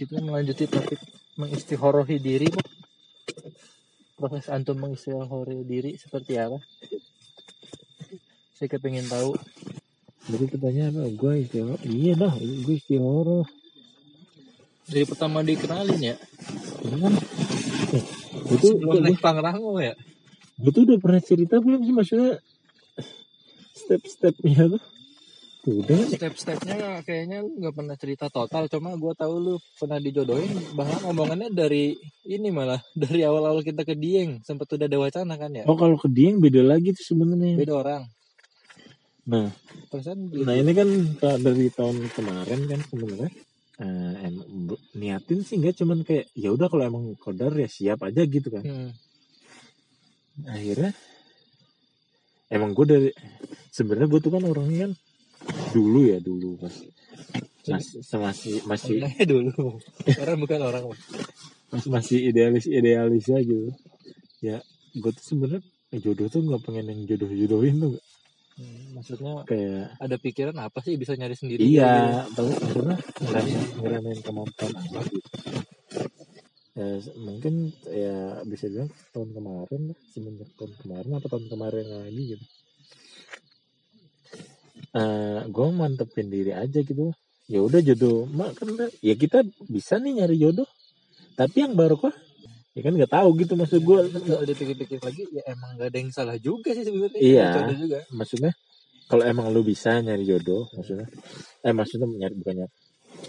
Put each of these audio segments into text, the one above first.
kita melanjuti topik mengistihorohi diri Bob. proses antum mengistihorohi diri seperti apa? Saya kepengen tahu. Jadi pertanyaan apa? Gue istihoroh iya dah gue istihoroh dari pertama dikenalin ya? Kan eh, tuh sebelum naik pangrango ya? Tuh udah pernah cerita belum sih? Maksudnya step-stepnya tuh udah step-stepnya kayaknya lu nggak pernah cerita total cuma gue tahu lu pernah dijodohin bahkan omongannya dari ini malah dari awal-awal kita ke Dieng sempat udah ada wacana kan ya oh kalau ke Dieng beda lagi tuh sebenarnya beda orang nah gitu. Nah ini kan dari tahun kemarin kan sebenarnya eh, emang bu- niatin sih nggak cuman kayak ya udah kalau emang kodar ya siap aja gitu kan. Hmm. Akhirnya emang gue dari sebenarnya gue tuh kan orangnya kan dulu ya dulu pas masih masih masih Orangnya dulu sekarang bukan orang Mas. masih, idealis idealis aja gitu. Ya gue tuh sebenarnya eh, jodoh tuh nggak pengen yang jodoh jodohin tuh Hmm, maksudnya kayak ada pikiran apa sih bisa nyari sendiri Iya, tahu maksudnya ngerasain ngerasain kemampuan apa gitu. Ya, mungkin ya bisa bilang tahun kemarin lah, semenjak tahun kemarin apa tahun kemarin lagi gitu. Eh, gue mantepin diri aja gitu. Ya udah jodoh, mak kan ya kita bisa nih nyari jodoh. Tapi yang baru kok, ya kan nggak tahu gitu maksud gue. kalau dipikir-pikir lagi ya emang gak ada yang salah juga sih sebenarnya. Iya. Juga. Maksudnya kalau emang lu bisa nyari jodoh, maksudnya, eh maksudnya nyari bukan nyari.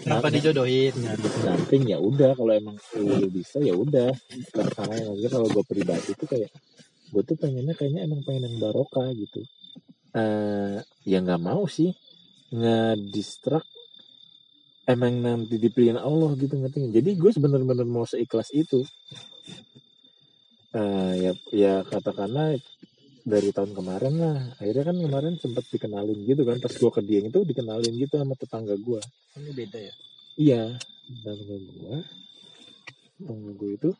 Kenapa Nah, dijodohin? Nyari pendamping ya udah. Kalau emang lu bisa ya udah. Karena yang maksudnya kalau gue pribadi tuh kayak gue tuh pengennya kayaknya emang pengen yang barokah gitu eh ya nggak mau sih. Ngedistract. Emang nanti dipilihin Allah gitu ngerti jadi gue sebenarnya mau seikhlas itu. Eh ya ya katakanlah dari tahun kemarin lah. Akhirnya kan kemarin sempat dikenalin gitu kan. Pas gue ke Dieng itu dikenalin gitu sama tetangga gue. Ini beda ya? Iya, tetangga gua, tetangga gua itu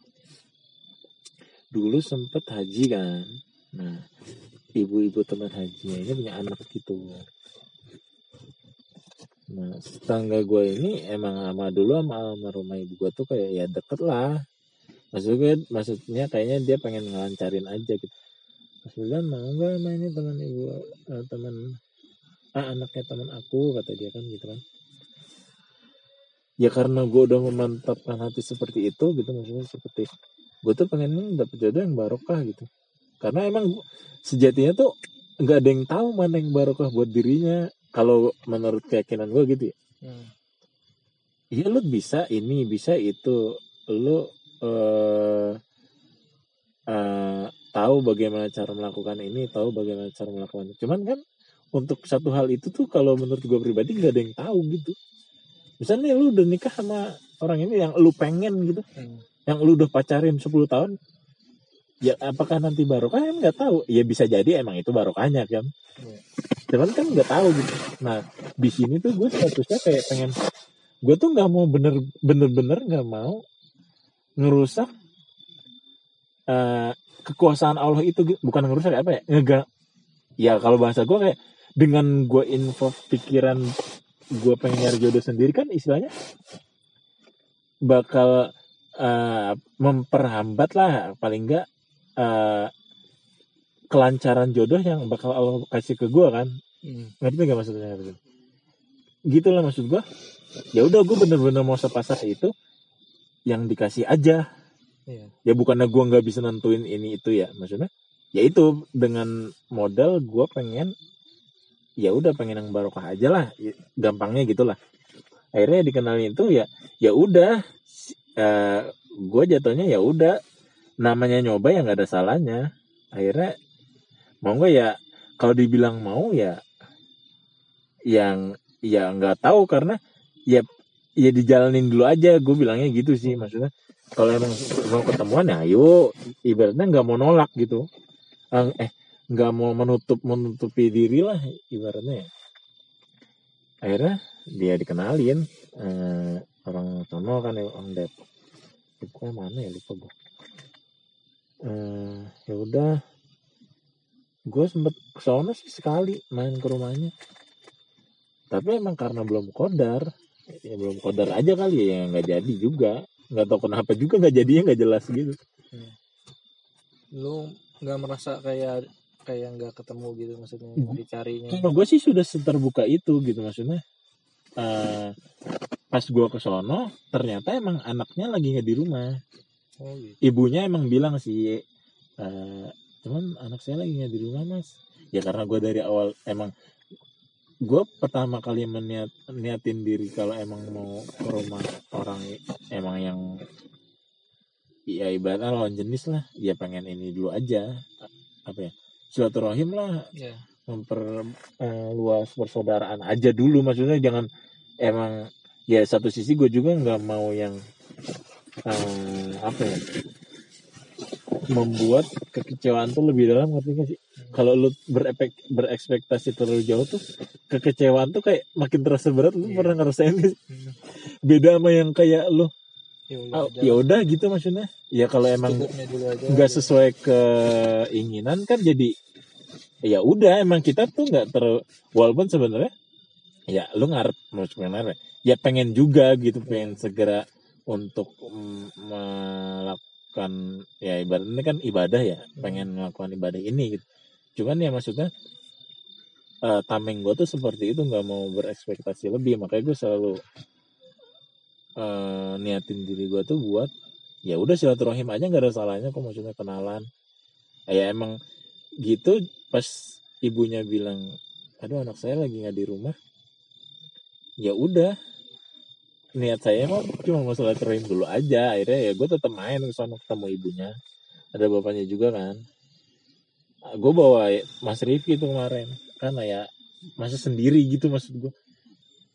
dulu sempet haji kan. Nah, ibu-ibu teman hajinya ini punya anak gitu. Nah, tetangga gua ini emang sama dulu sama almarhumah ibu gua tuh kayak ya deket lah. Maksudnya, maksudnya kayaknya dia pengen ngelancarin aja gitu. Pas bilang mau nggak sama ini teman ibu, eh, teman ah, anaknya teman aku kata dia kan gitu kan ya karena gue udah memantapkan hati seperti itu gitu maksudnya seperti gue tuh pengen dapet jodoh yang barokah gitu karena emang sejatinya tuh nggak ada yang tahu mana yang barokah buat dirinya kalau menurut keyakinan gue gitu ya Hmm. iya lu bisa ini bisa itu lu eh eh, tahu bagaimana cara melakukan ini tahu bagaimana cara melakukan itu. cuman kan untuk satu hal itu tuh kalau menurut gue pribadi nggak ada yang tahu gitu misalnya lu udah nikah sama orang ini yang lu pengen gitu Hmm. yang lu udah pacarin 10 tahun ya apakah nanti barokah kan nggak tahu. Ya bisa jadi emang itu barokahnya kan? Iya. cuman kan nggak tahu gitu. Nah di sini tuh gue statusnya kayak pengen gue tuh nggak mau bener bener bener nggak mau ngerusak eh, kekuasaan Allah itu bukan ngerusak apa ya? Nggak ya kalau bahasa gue kayak dengan gue info pikiran gue pengen nyari jodoh sendiri kan istilahnya bakal eh, memperhambat lah paling enggak eh, kelancaran jodoh yang bakal Allah kasih ke gue kan? Hmm. ngerti gak maksudnya gitu lah maksud gue ya udah gue bener-bener mau sepasar itu yang dikasih aja. Iya. ya bukannya gue nggak bisa nentuin ini itu ya maksudnya? Ya itu dengan modal gue pengen ya udah pengen yang barokah aja lah. Ya, gampangnya gitulah. Akhirnya dikenalin itu ya ya udah eh gue jatuhnya ya udah namanya nyoba ya nggak ada salahnya. Akhirnya mau nggak ya kalau dibilang mau ya yang ya nggak tahu karena ya ya dijalanin dulu aja. Gue bilangnya gitu sih maksudnya. Kalau emang mau ketemuan ya ayo. Ibaratnya nggak mau nolak gitu. Eh, nggak mau menutup menutupi diri lah ibaratnya ya. akhirnya dia dikenalin eh, orang sono kan ya orang Depok. Depoknya mana ya? Lupa gue eh ya udah. Gue sempet kesono sih sekali main ke rumahnya. Tapi emang karena belum kodar ya belum kodar aja kali ya nggak jadi juga. Nggak tahu kenapa juga nggak jadinya nggak jelas gitu. Lu nggak merasa kayak kayak nggak ketemu gitu maksudnya Hmm. dicarinya kalau gue sih sudah seterbuka itu gitu maksudnya. Eh, pas gue ke sono ternyata emang anaknya lagi nggak di rumah oh gitu. Ibunya emang bilang sih eh cuman anak saya lagi nggak di rumah mas. Ya karena gue dari awal emang gue pertama kali meniat niatin diri kalau emang mau ke rumah orang emang yang ya ibaratnya lawan jenis lah. Ya pengen ini dulu aja. Apa ya silaturahim lah. Ya. Memperluas persaudaraan aja dulu. Maksudnya jangan emang ya satu sisi gue juga nggak mau yang eh, apa ya membuat kekecewaan tuh lebih dalam ngerti gak sih kalau lu berepek, berekspektasi terlalu jauh tuh kekecewaan tuh kayak makin terasa berat lu Iya. pernah ngerasain gak sih? Hmm. beda sama yang kayak lu ya "Ah, udah udah gitu maksudnya ya kalau emang nggak gitu. sesuai keinginan kan jadi ya udah emang kita tuh nggak ter walaupun sebenarnya ya lu ngarep sebenarnya ya pengen juga gitu pengen segera untuk melakukan ya ibaratnya kan ibadah ya pengen melakukan ibadah ini gitu. Cuman ya maksudnya eh, tameng gue tuh seperti itu nggak mau berekspektasi lebih. Makanya gue selalu eh, niatin diri gue tuh buat ya udah silaturahim aja nggak ada salahnya kok maksudnya kenalan. Ya emang gitu pas ibunya bilang aduh anak saya lagi nggak di rumah. Ya udah niat saya mah cuma mau silaturahim dulu aja. Akhirnya ya gue tetap main ke sana ketemu ibunya. Ada bapaknya juga kan. Gue bawa Mas Rifki tuh kemarin. Kan ya masa sendiri gitu maksud gue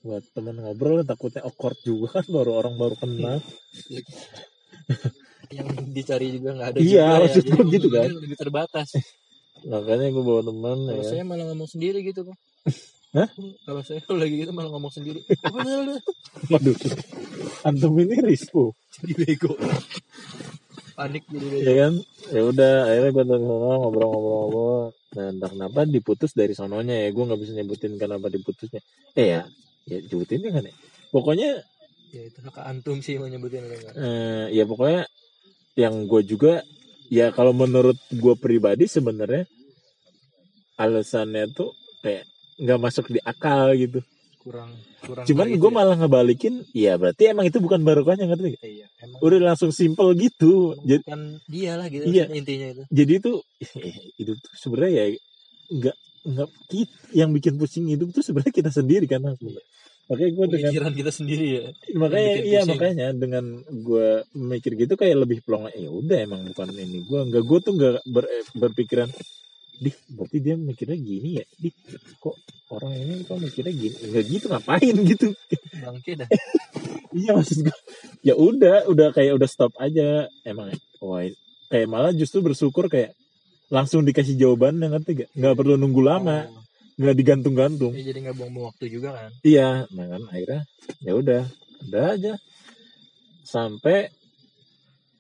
buat temen ngobrol takutnya awkward juga kan baru orang baru kenal. Yang dicari juga nggak ada Iya, juga maksud ya. Jadi gitu kan. lebih terbatas. Makanya gue bawa kalau ya. saya malah ngomong sendiri gitu kok Hah? kalau saya lagi gitu malah ngomong sendiri. Apa bener waduh. Antum ini rispo jadi bego. Panik jadi bego. Ya kan? Ya udah akhirnya gue ngobrol-ngobrol-ngobrol. Nah entah kenapa diputus dari sononya ya? Gue nggak bisa nyebutin kenapa diputusnya. Eh ya. Ya sebutin kan ya? Pokoknya ya itu hak antum sih mau nyebutin enggak eh, ya pokoknya yang gue juga ya kalau menurut gue pribadi sebenarnya alasannya tuh kayak nggak masuk di akal gitu kurang kurang cuman gue ya. malah ngebalikin ya berarti emang itu bukan barokahnya ngerti nggak? Eh, iya emang udah langsung simple gitu jadi bukan dia lah gitu Iya. intinya itu jadi itu itu tuh sebenarnya ya nggak nggak kit yang bikin pusing hidup tuh sebenarnya kita sendiri kan sebenarnya. makanya gue dengan pikiran kita sendiri ya makanya iya pusing. makanya dengan gue mikir gitu kayak lebih plong ya udah emang bukan ini gue nggak gue tuh nggak ber- berpikiran di berarti dia mikirnya gini ya? Di kok orang ini kok mikirnya gini? Nggak gitu ngapain gitu? Bangke dah. Iya maksud gue ya udah udah kayak udah stop aja. Emang wah kayak malah justru bersyukur kayak langsung dikasih jawaban ngerti gak nggak perlu nunggu lama. Oh, nggak digantung-gantung. Ya jadi nggak buang-buang waktu juga kan? Iya nah kan akhirnya ya udah. Udah aja. Sampai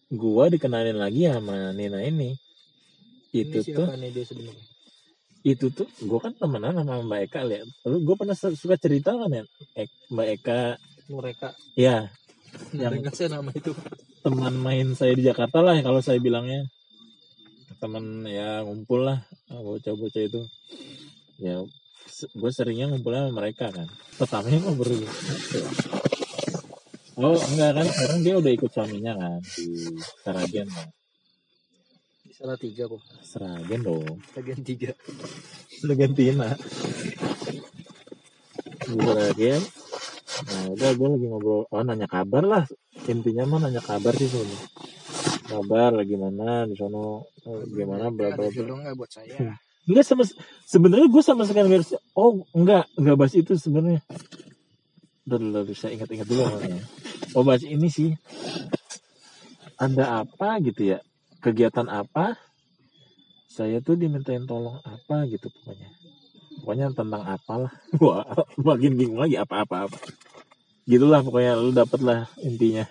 gua dikenalin lagi sama Nina ini itu ini tuh nih dia sebenarnya? Itu tuh gua kan temenan sama Mbak Eka lihat lalu gua pernah su- suka cerita kan ya Mbak Eka. Mereka ya yang saya nama itu. teman main saya di Jakarta lah ya kalau saya bilangnya. Teman ya ngumpul lah ah, bocah-bocah itu. Ya gue seringnya ngumpulnya sama mereka kan. Pertamanya gue baru oh enggak kan sekarang dia udah ikut suaminya kan di Seragen kan. Salah tiga kok. Seragen dong. Bagian tiga. Seragen Tina Seragen. Nah udah gue lagi ngobrol. Oh nanya kabar lah. Intinya mah nanya kabar sih sebenarnya kabar lagi mana di sono. Oh, gimana berapa ada jodoh nggak buat saya? Enggak sama sebenarnya gue sama sekali nggak bisa- oh enggak enggak bahas itu sebenarnya. Udah dulu bisa ingat-ingat dulu. Oh bahas ini sih. Ada apa gitu ya kegiatan apa saya tuh dimintain tolong apa gitu pokoknya. Pokoknya tentang apalah. Wah makin bingung lagi apa-apa apa gitulah pokoknya lu dapet lah intinya.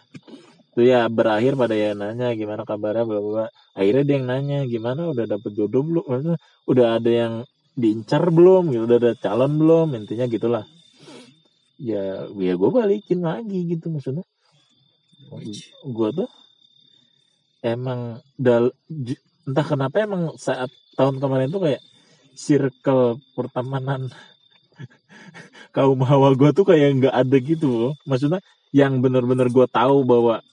Itu ya berakhir pada ya nanya gimana kabarnya bla bla akhirnya dia yang nanya gimana udah dapet jodoh belum? Maksudnya, udah ada yang diincar belum gitu udah ada calon belum? Intinya gitulah. Ya ya gue balikin lagi gitu maksudnya. Gue tuh emang dal entah kenapa emang saat tahun kemarin tuh kayak circle pertemanan kaum hawa gue tuh kayak nggak ada gitu loh maksudnya yang bener-bener gue tahu bahwa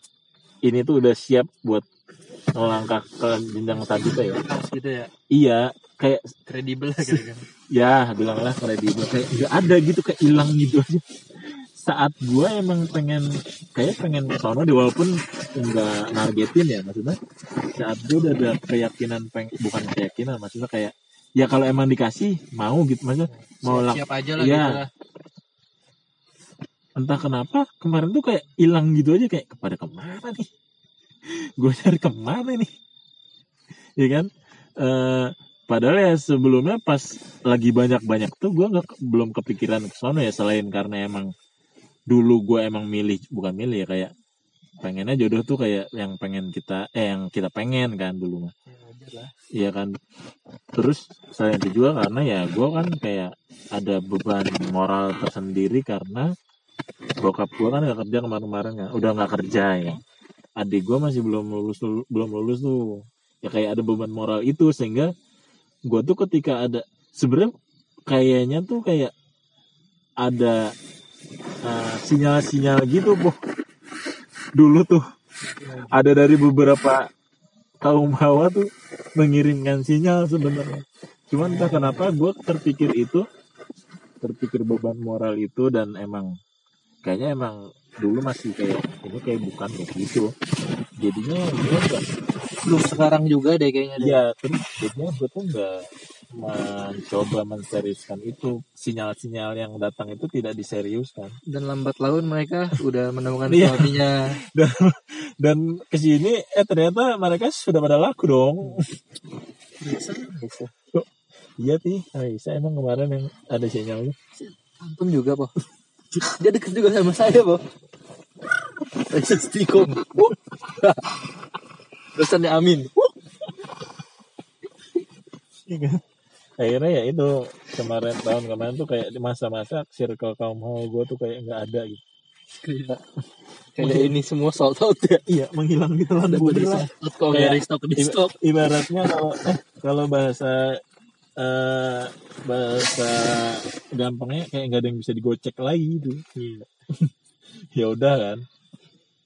ini tuh udah siap buat melangkah ke jenjang selanjutnya ya. Gitu ya? Iya kayak kredibel ya bilanglah kredibel. Kayak nggak ada gitu kayak hilang gitu aja saat gue emang pengen kayak pengen ke sono deh walaupun nggak nargetin ya maksudnya saat gue udah ada keyakinan peng bukan keyakinan maksudnya kayak ya kalau emang dikasih mau gitu maksudnya mau lang- siap aja lah Iya. gitu lah. Entah kenapa kemarin tuh kayak hilang gitu aja kayak kepada ke mana nih? Gue cari ke mana nih? Ya kan? Eh padahal ya sebelumnya pas lagi banyak-banyak tuh gue nggak belum kepikiran ke sono ya selain karena emang dulu gue emang milih bukan milih ya kayak pengennya jodoh tuh kayak yang pengen kita eh yang kita pengen kan dulu mah Ya, Iya kan. Terus itu juga karena ya gue kan kayak ada beban moral tersendiri karena bokap gue kan gak kerja kemarin-kemarin kan. Udah nggak kerja ya. Adik gue masih belum lulus belum lulus tuh. Ya kayak ada beban moral itu sehingga gue tuh ketika ada sebenarnya kayaknya tuh kayak ada uh, sinyal-sinyal gitu boh. Dulu tuh ada dari beberapa kaum hawa tuh mengirimkan sinyal sebenarnya. Cuman entah kenapa gue terpikir itu, terpikir beban moral itu dan emang kayaknya emang dulu masih kayak ini kayak bukan kayak gitu. Jadinya gue nggak, belum sekarang juga deh kayaknya deh. ya terus jadinya gue tuh nggak mencoba menseriuskan itu sinyal-sinyal yang datang itu tidak diseriuskan. Dan lambat laun mereka udah menemukan Iya. suaminya. Dan ke sini eh ternyata mereka sudah pada laku dong. Iya sih Aisyah emang kemarin yang ada sinyalnya. Antum juga po dia deket juga sama saya po Aisyah Stikom Terusannya Amin. Iya kan? Akhirnya ya itu kemarin tahun kemarin tuh kayak di masa-masa circle kaum hawa gue tuh kayak nggak ada gitu. Kayak kayak ini semua sold out ya. Iya menghilang gitu lah udah budi pada lah. sold out kalau Kayak nggak di stop ibaratnya kalau eh kalau bahasa eh bahasa gampangnya kayak nggak ada yang bisa digocek lagi gitu. Ya udah kan.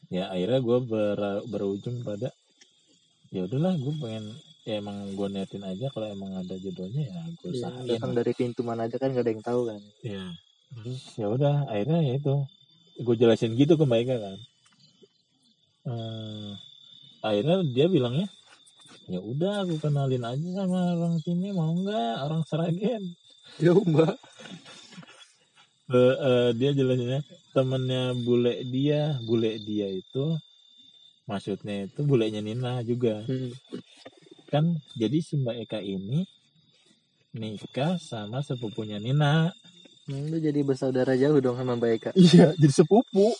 Ya akhirnya gue ber, berujung pada ya udahlah gue pengen ya emang gue niatin aja kalau emang ada jodohnya ya gue usahain. datang dari pintu mana aja kan gak ada yang tahu kan. Ya terus ya udah akhirnya ya itu gue jelasin gitu ke mereka kan. Eh, akhirnya dia bilangnya ya udah aku kenalin aja sama orang sini mau nggak? Orang Seragen jauh mbak. Eh, eh, dia jelasinnya temennya bule dia bule dia itu maksudnya itu bulenya Nina juga. Hmm. Kan? Jadi si Mbak Eka ini nikah sama sepupunya Nina. Hmm, lu jadi bersaudara jauh dong sama Mbak Eka. Iya jadi sepupu.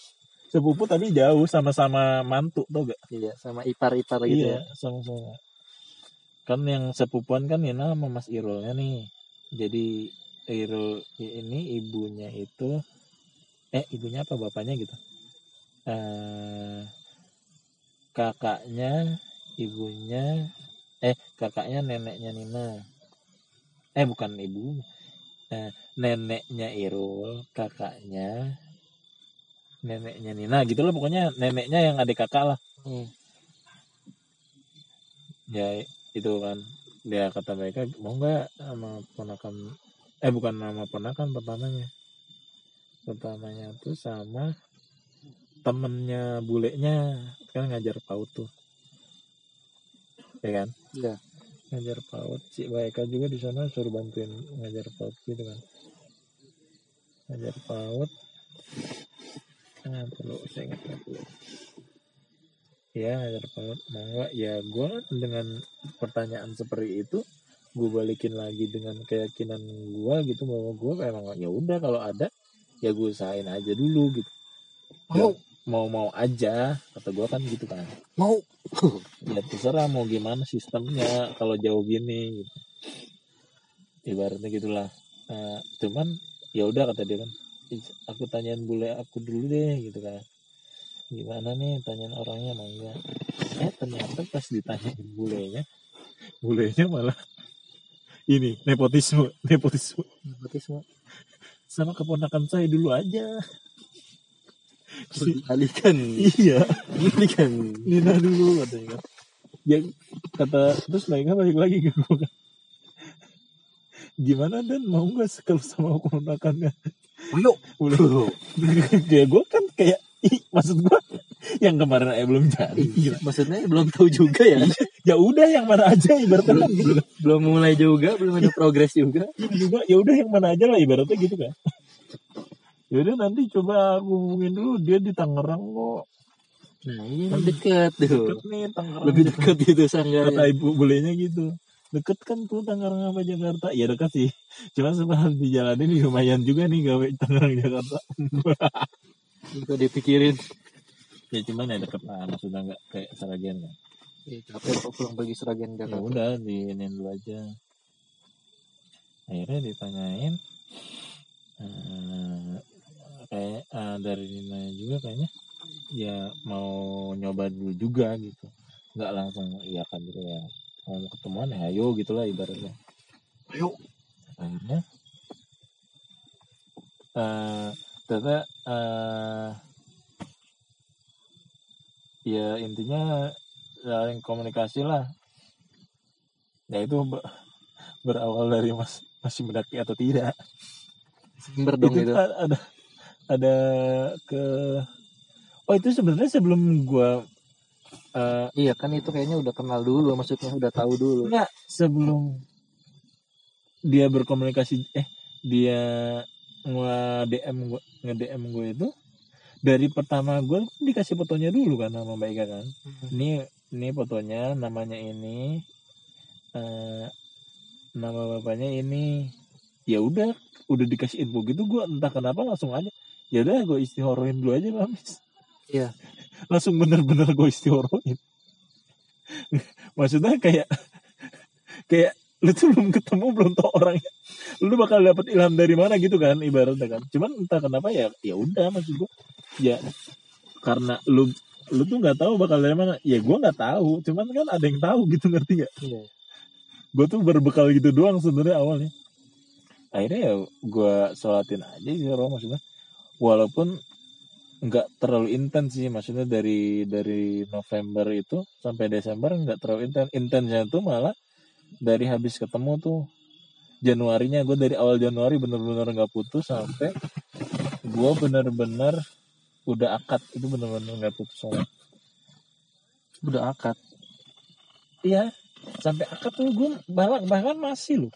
Sepupu tapi jauh sama-sama mantu tuh gak? Iya sama ipar-ipar gitu iya ya. sama-sama. Kan yang sepupuan kan Nina sama Mas Irulnya nih. Jadi Irul ini ibunya itu eh ibunya apa? Bapaknya gitu. Eh kakaknya ibunya eh kakaknya neneknya Nina. Eh bukan ibu eh, neneknya Irul kakaknya neneknya Nina. Gitu loh pokoknya neneknya yang adik kakak lah. Hmm. ya itu kan. Dia kata mereka mau nggak sama ponakan eh bukan nama ponakan pertamanya. Pertamanya tuh sama temennya bulenya. Kan ngajar paut tuh ya kan? Iya. ngajar paut si Baika juga di sana suruh bantuin ngajar paut gitu kan. Ngajar paut ah perlu saya ingat dulu. Ya ngajar paut mau nggak ya gue dengan pertanyaan seperti itu gue balikin lagi dengan keyakinan gue gitu bahwa gue emang ya udah kalau ada ya gue usahain aja dulu gitu. Mau. mau mau aja kata gue kan gitu kan. Mau. Ya terserah mau gimana sistemnya kalau jauh gini gitu. ibaratnya gitulah. Eh, cuman ya udah kata dia kan. "Ih, aku tanyain bule aku dulu deh gitu kan. Gimana nih tanyain orangnya mau enggak? Eh ternyata pas ditanyain bulenya bulenya malah ini nepotisme nepotisme. Nepotisme. Sama keponakan saya dulu aja Si- alihkan iya. Alihkan Nina dulu katanya. Ya kata terus mereka balik lagi ke gue kan gimana dan? Mau nggak sekali sama keponakannya? Ayo. Boleh ya gue kan kayak ih, maksud gue yang kemarin aja belum jadi. Gila. maksudnya belum tahu juga ya. Ya udah yang mana aja ibaratnya kan gitu. belum mulai juga belum ada progres juga. Juga ya udah yang mana aja lah ibaratnya gitu kan ya udah nanti coba aku hubungin dulu dia di Tangerang kok. Nah iya deket tuh. deket nih Tangerang. Lebih deket gitu sanggarnya kata ibu bolehnya gitu. Deket kan tuh Tangerang sama Jakarta. Ya dekat sih. Cuman setelah dijalanin lumayan juga nih gawe Tangerang Jakarta. Juga dipikirin? Ya cuman ya deket lah maksudnya nggak kayak Seragen kan ya, capek kok pulang pergi Seragen ya Jakarta. udah diinin dulu aja. Akhirnya ditanyain eh, kayak eh, dari Nina juga kayaknya. Ya mau nyoba dulu juga gitu. Nggak langsung iya kan gitu ya. Mau ketemuan ya ayo gitulah ibaratnya. Ayo. Akhirnya eh ternyata eh ya intinya saling komunikasi lah. Ya itu be- berawal dari mas masih mendaki atau tidak. Sumber dong itu itu. a- ada ada ke oh itu sebenarnya sebelum gua eh iya kan itu kayaknya udah kenal dulu maksudnya udah tahu dulu. Enggak sebelum dia berkomunikasi eh dia nge DM gua nge DM gue itu dari pertama gue dikasih fotonya dulu kan sama Mbak Ika kan. Ini ini fotonya namanya ini eh nama bapaknya ini. Ya udah udah dikasih info gitu gue entah kenapa langsung aja ya udah gue istihoroin dulu aja Kamis Iya. langsung bener-bener gue istihoroin. Maksudnya kayak kayak lu tuh belum ketemu belum tau orangnya. Lu bakal dapet ilham dari mana gitu kan ibaratnya kan. Cuman entah kenapa ya ya udah maksud gue ya karena lu lu tuh nggak tahu bakal dari mana. Ya gue nggak tahu cuman kan ada yang tahu gitu ngerti gak iya. Gue tuh berbekal gitu doang sebenarnya awalnya. Akhirnya ya gue sholatin aja sih Roh, maksudnya walaupun nggak terlalu intens sih maksudnya dari dari November itu sampai Desember nggak terlalu intens intensnya tuh malah dari habis ketemu tuh. Januarinya gue dari awal Januari bener-bener nggak putus sampai gue bener-bener udah akad. Itu bener-bener nggak putus soalnya udah akad? Iya sampai akad tuh gue bahkan bahkan masih loh.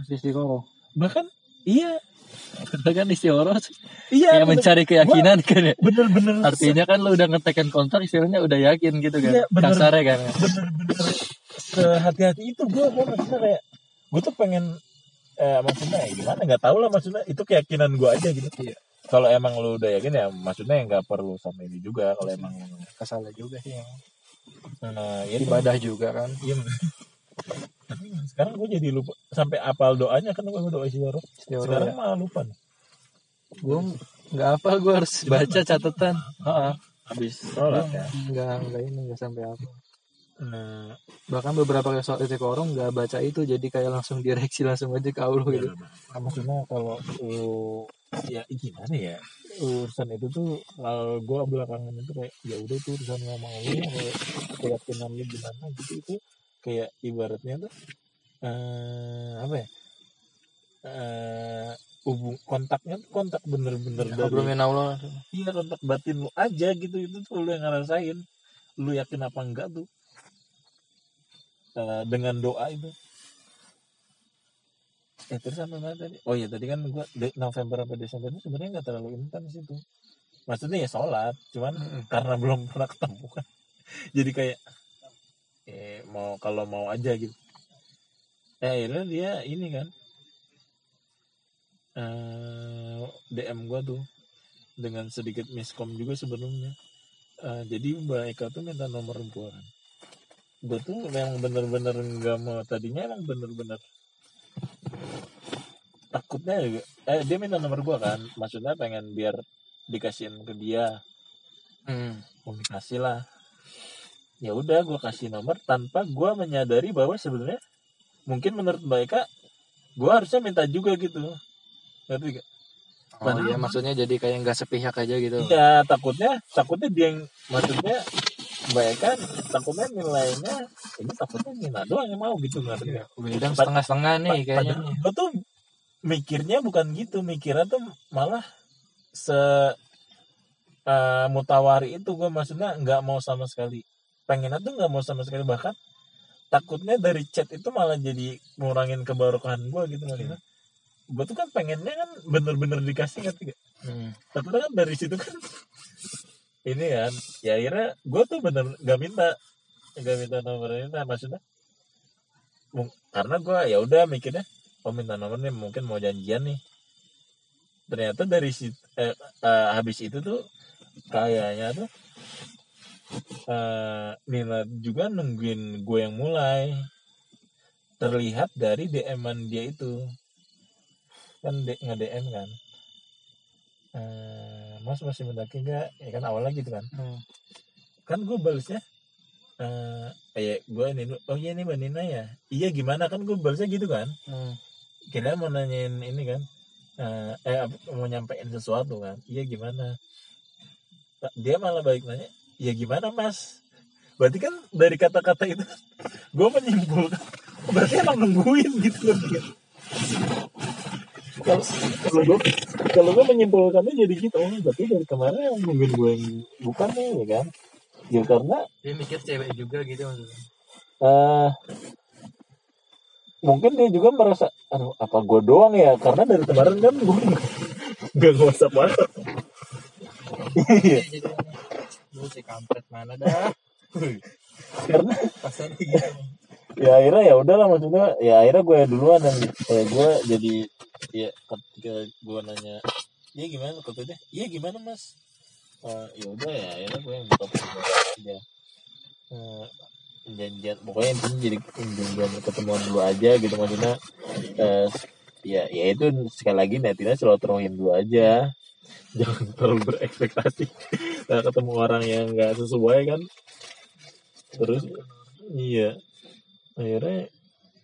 Masih istiqoroh? Bahkan iya karena kan istiqoroh iya ya mencari keyakinan kan ya. bener-bener. Artinya kan lu udah ngetekan kontrak istilahnya udah yakin gitu kan. Iya, bener. kasarnya kan bener-bener. Sehati-hati itu gue gue maksudnya kayak gue tuh pengen eh, maksudnya ya gimana? Nggak tahu lah maksudnya itu keyakinan gue aja gitu. Iya. kalau emang lu udah yakin ya maksudnya ya nggak perlu sama ini juga. Kalau emang kasalah juga sih. Nah, ya ibadah juga kan. Iya. Sekarang gue jadi lupa sampai apal doanya kan gue doa istiqoroh sekarang ya. malah lupa gue nggak apa gue harus baca catatan. Heeh. habis sholat ya. nggak nggak ini nggak sampai apa nah. Bahkan beberapa kali soal istiqoroh nggak baca itu jadi kayak langsung direksi langsung aja ke Allah gitu. Nah, maksudnya kalau lu ya gimana ya? Urusan itu tuh kalau gue belakangan itu kayak ya udah itu urusan ngomong lu keyakinan lu gimana gitu itu kayak ibaratnya tuh eh apa ya? Eh hubung kontaknya tuh kontak bener-bener dari ngobrolin Allah. Iya kontak batin lu aja gitu itu tuh lu yang ngerasain. Lu yakin apa enggak tuh? Eh, dengan doa itu. Eh terus sampai mana tadi? Oh iya tadi kan gua de- November sampai Desember itu sebenarnya nggak terlalu intens itu. Maksudnya ya sholat cuman Mm-mm. karena belum pernah ketemu kan. Jadi kayak eh mau kalau mau aja gitu. Eh akhirnya dia ini kan eh DM gua tuh dengan sedikit miskom juga sebelumnya Eh, jadi Mbak Eka tuh minta nomor gua kan. Gue tuh memang bener-bener nggak mau tadinya emang bener-bener takutnya juga- eh dia minta nomor gua kan. Maksudnya pengen biar dikasihin ke dia. Hmm. komunikasi lah ya udah gue kasih nomor tanpa gua menyadari bahwa sebenarnya mungkin menurut mereka gua harusnya minta juga gitu ngerti gak? Oh Padahal iya maksudnya jadi kayak nggak sepihak aja gitu. Iya takutnya takutnya dia yang maksudnya kebanyakan takutnya nilainya ini takutnya Nina doang yang mau gitu ngerti gak? Bidang setengah-setengah nih kayaknya. Gue tuh mikirnya bukan gitu, mikirnya tuh malah se eh, mutawari itu gue maksudnya nggak mau sama sekali. Pengennya tuh nggak mau sama sekali bahkan takutnya dari chat itu malah jadi ngurangin kebarokahan gue gitu maksudnya. Gue tuh kan pengennya kan bener-bener dikasih ngerti gak? Hmm. Takutnya kan dari situ kan ini kan ya akhirnya gue tuh bener gak minta gak minta nomornya nah, maksudnya karena gue ya udah mikirnya oh minta nomor nih mungkin mau janjian nih ternyata dari si eh, eh, habis itu tuh kayaknya tuh eh, Nina juga nungguin gue yang mulai. Terlihat dari DM-an dia itu. Kan nge DM kan. Eh, Mas masih mendaki nggak? Ya kan awalnya gitu kan. Hmm. kan gue balasnya eh eh gue ini oh iya nih mbak Nina ya? Iya gimana? Kan gue balasnya gitu kan. Hmm. kira mau nanyain ini kan eh, eh mau nyampein sesuatu kan. Iya gimana? Dia malah balik nanya iya gimana mas? Berarti kan dari kata-kata itu gue menyimpulkan. Berarti emang nungguin gitu. Loh dia. kalau kalau gue kalau gue menyimpulkannya jadi gitu. Oh berarti dari kemarin yang nungguin gue yang bukan nih ya kan? Ya karena Dia mikir cewek juga gitu maksudnya. eh mungkin dia juga merasa aduh apa gue doang ya? Karena dari kemarin kan gue nggak whatsapp whatsapp iya Jadi lu si kampret mana dah? karena Pasarnya gitu. ya akhirnya ya udahlah maksudnya ya akhirnya gue duluan dan eh, gue jadi ya ketika gue nanya iya gimana? Katanya iya gimana mas? Eh, ya udah ya akhirnya gue yang buka pintu aja Eh, janjian pokoknya intinya jadi janjian ketemuan dulu aja gitu maksudnya eh, ya ya itu sekali lagi netina silaturahim dulu aja jangan terlalu berekspektasi. Nah, ketemu orang yang nggak sesuai kan. Terus iya. Akhirnya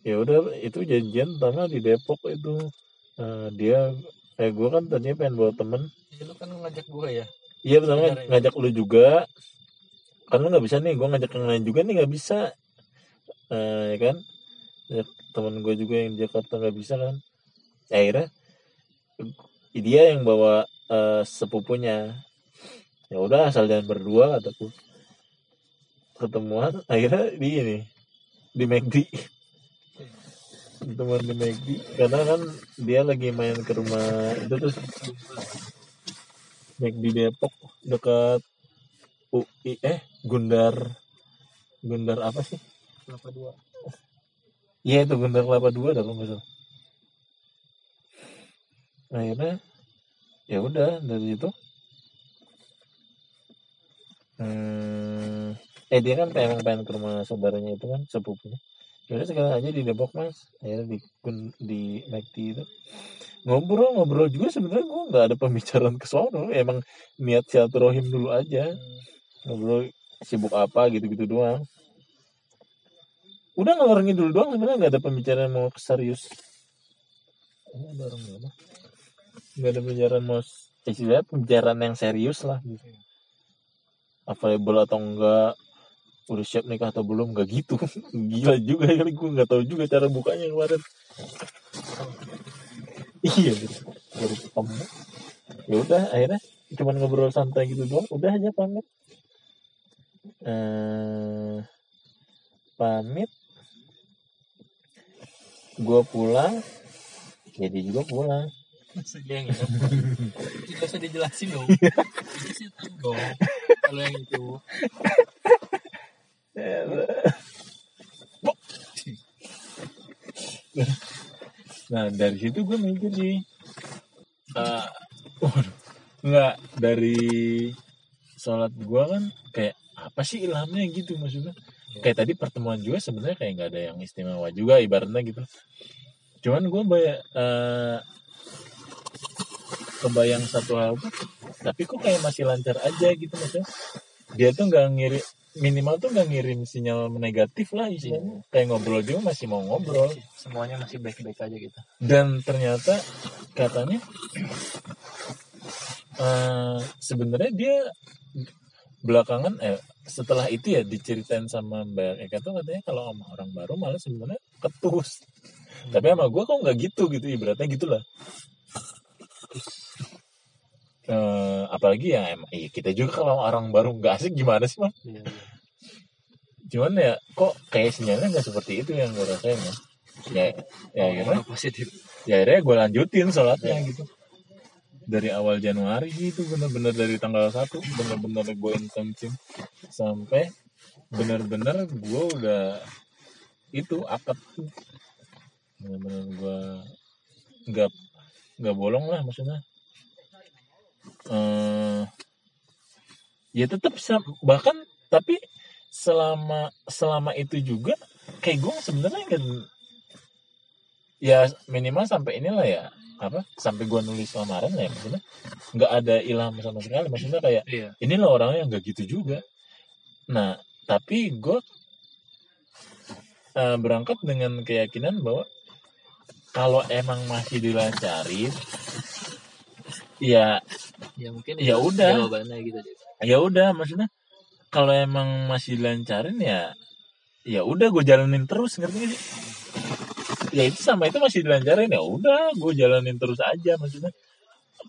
ya udah itu janjian pertama di Depok itu. Eh, dia eh gue kan tadinya pengen bawa temen. Ya, lu kan ngajak gua ya. iya pertama Benar, ya. ngajak lu juga. Kan lu nggak bisa nih gue ngajak yang lain juga nih nggak bisa. Eh, ya kan? Ngajak temen gue juga yang di Jakarta nggak bisa kan. Ya, akhirnya dia yang bawa eh, sepupunya. Ya udah asal jangan berdua kataku. Ketemuan akhirnya di ini di McD ketemuan di McD karena kan dia lagi main ke rumah itu terus McD Depok dekat UI eh Gundar Gundar apa sih? Berapa dua? Iya itu Gundar Kelapa Dua dah kalau nggak salah. Akhirnya ya udah dari situ. Hmm, eh dia kan emang pengen ke rumah saudaranya itu kan sepupunya. Ya udah sekarang aja di Depok mas. Akhirnya di di McD itu ngobrol ngobrol juga sebenarnya gua nggak ada pembicaraan ke sono emang niat silaturahim dulu aja ngobrol sibuk apa gitu-gitu doang udah ngalor ngidul doang sebenarnya nggak ada pembicaraan mau serius ada orang apa nggak ada pembicaraan mau istilahnya pembicaraan yang serius lah. Gitu available atau enggak udah siap nikah atau belum nggak gitu. Gila juga kali gue nggak tahu juga cara bukanya kemarin. Iya baru ketemu. Ya udah akhirnya cuman ngobrol santai gitu doang udah aja pamit. Eh pamit. Gue pulang. Jadi juga pulang Masa dia yang itu? Tidak usah dijelasin dong. Sih tahu dong. Kalau yang itu. nah dari situ gue mikir sih waduh, nggak dari sholat gue kan kayak apa sih ilhamnya gitu maksudnya kayak tadi pertemuan juga sebenarnya kayak nggak ada yang istimewa juga ibaratnya gitu cuman gue banyak eh, kebayang satu hal tuh tapi kok kayak masih lancar aja gitu maksudnya. Dia tuh nggak ngirim minimal tuh nggak ngirim sinyal negatif lah istilahnya. Kayak ngobrol juga masih mau ngobrol. Semuanya masih baik-baik aja gitu. Dan ternyata katanya eh sebenarnya dia belakangan eh setelah itu ya diceritain sama Mbak Eka tuh katanya kalau sama orang baru malah sebenarnya ketus. Tapi sama gue kok nggak gitu gitu ibaratnya gitulah eh apalagi ya emang iya, kita juga kalau orang baru nggak asik gimana sih mah iya, iya. cuman ya kok kayak sinyalnya nggak seperti itu yang gue rasain ya? Ya ya akhirnya Oh, positif ya akhirnya gue lanjutin sholatnya gitu. Dari awal Januari gitu bener-bener dari tanggal 1 bener-bener gue intensif sampai bener-bener gue udah itu akad tuh. Bener-bener gue nggak nggak bolong lah maksudnya eh ya tetap bahkan tapi selama selama itu juga kayak gue sebenarnya kan ya minimal sampai inilah ya apa sampai gua nulis lamaran ya maksudnya. Nggak ada ilham sama sekali maksudnya kayak iya. inilah orangnya nggak gitu juga. Nah tapi gue eh, berangkat dengan keyakinan bahwa kalau emang masih dilancarin ya ya mungkin Ya itu udah. jawabannya gitu ya udah maksudnya kalau emang masih dilancarin ya ya udah gue jalanin terus ngerti gak sih? Ya itu sama itu masih dilancarin ya udah gue jalanin terus aja maksudnya.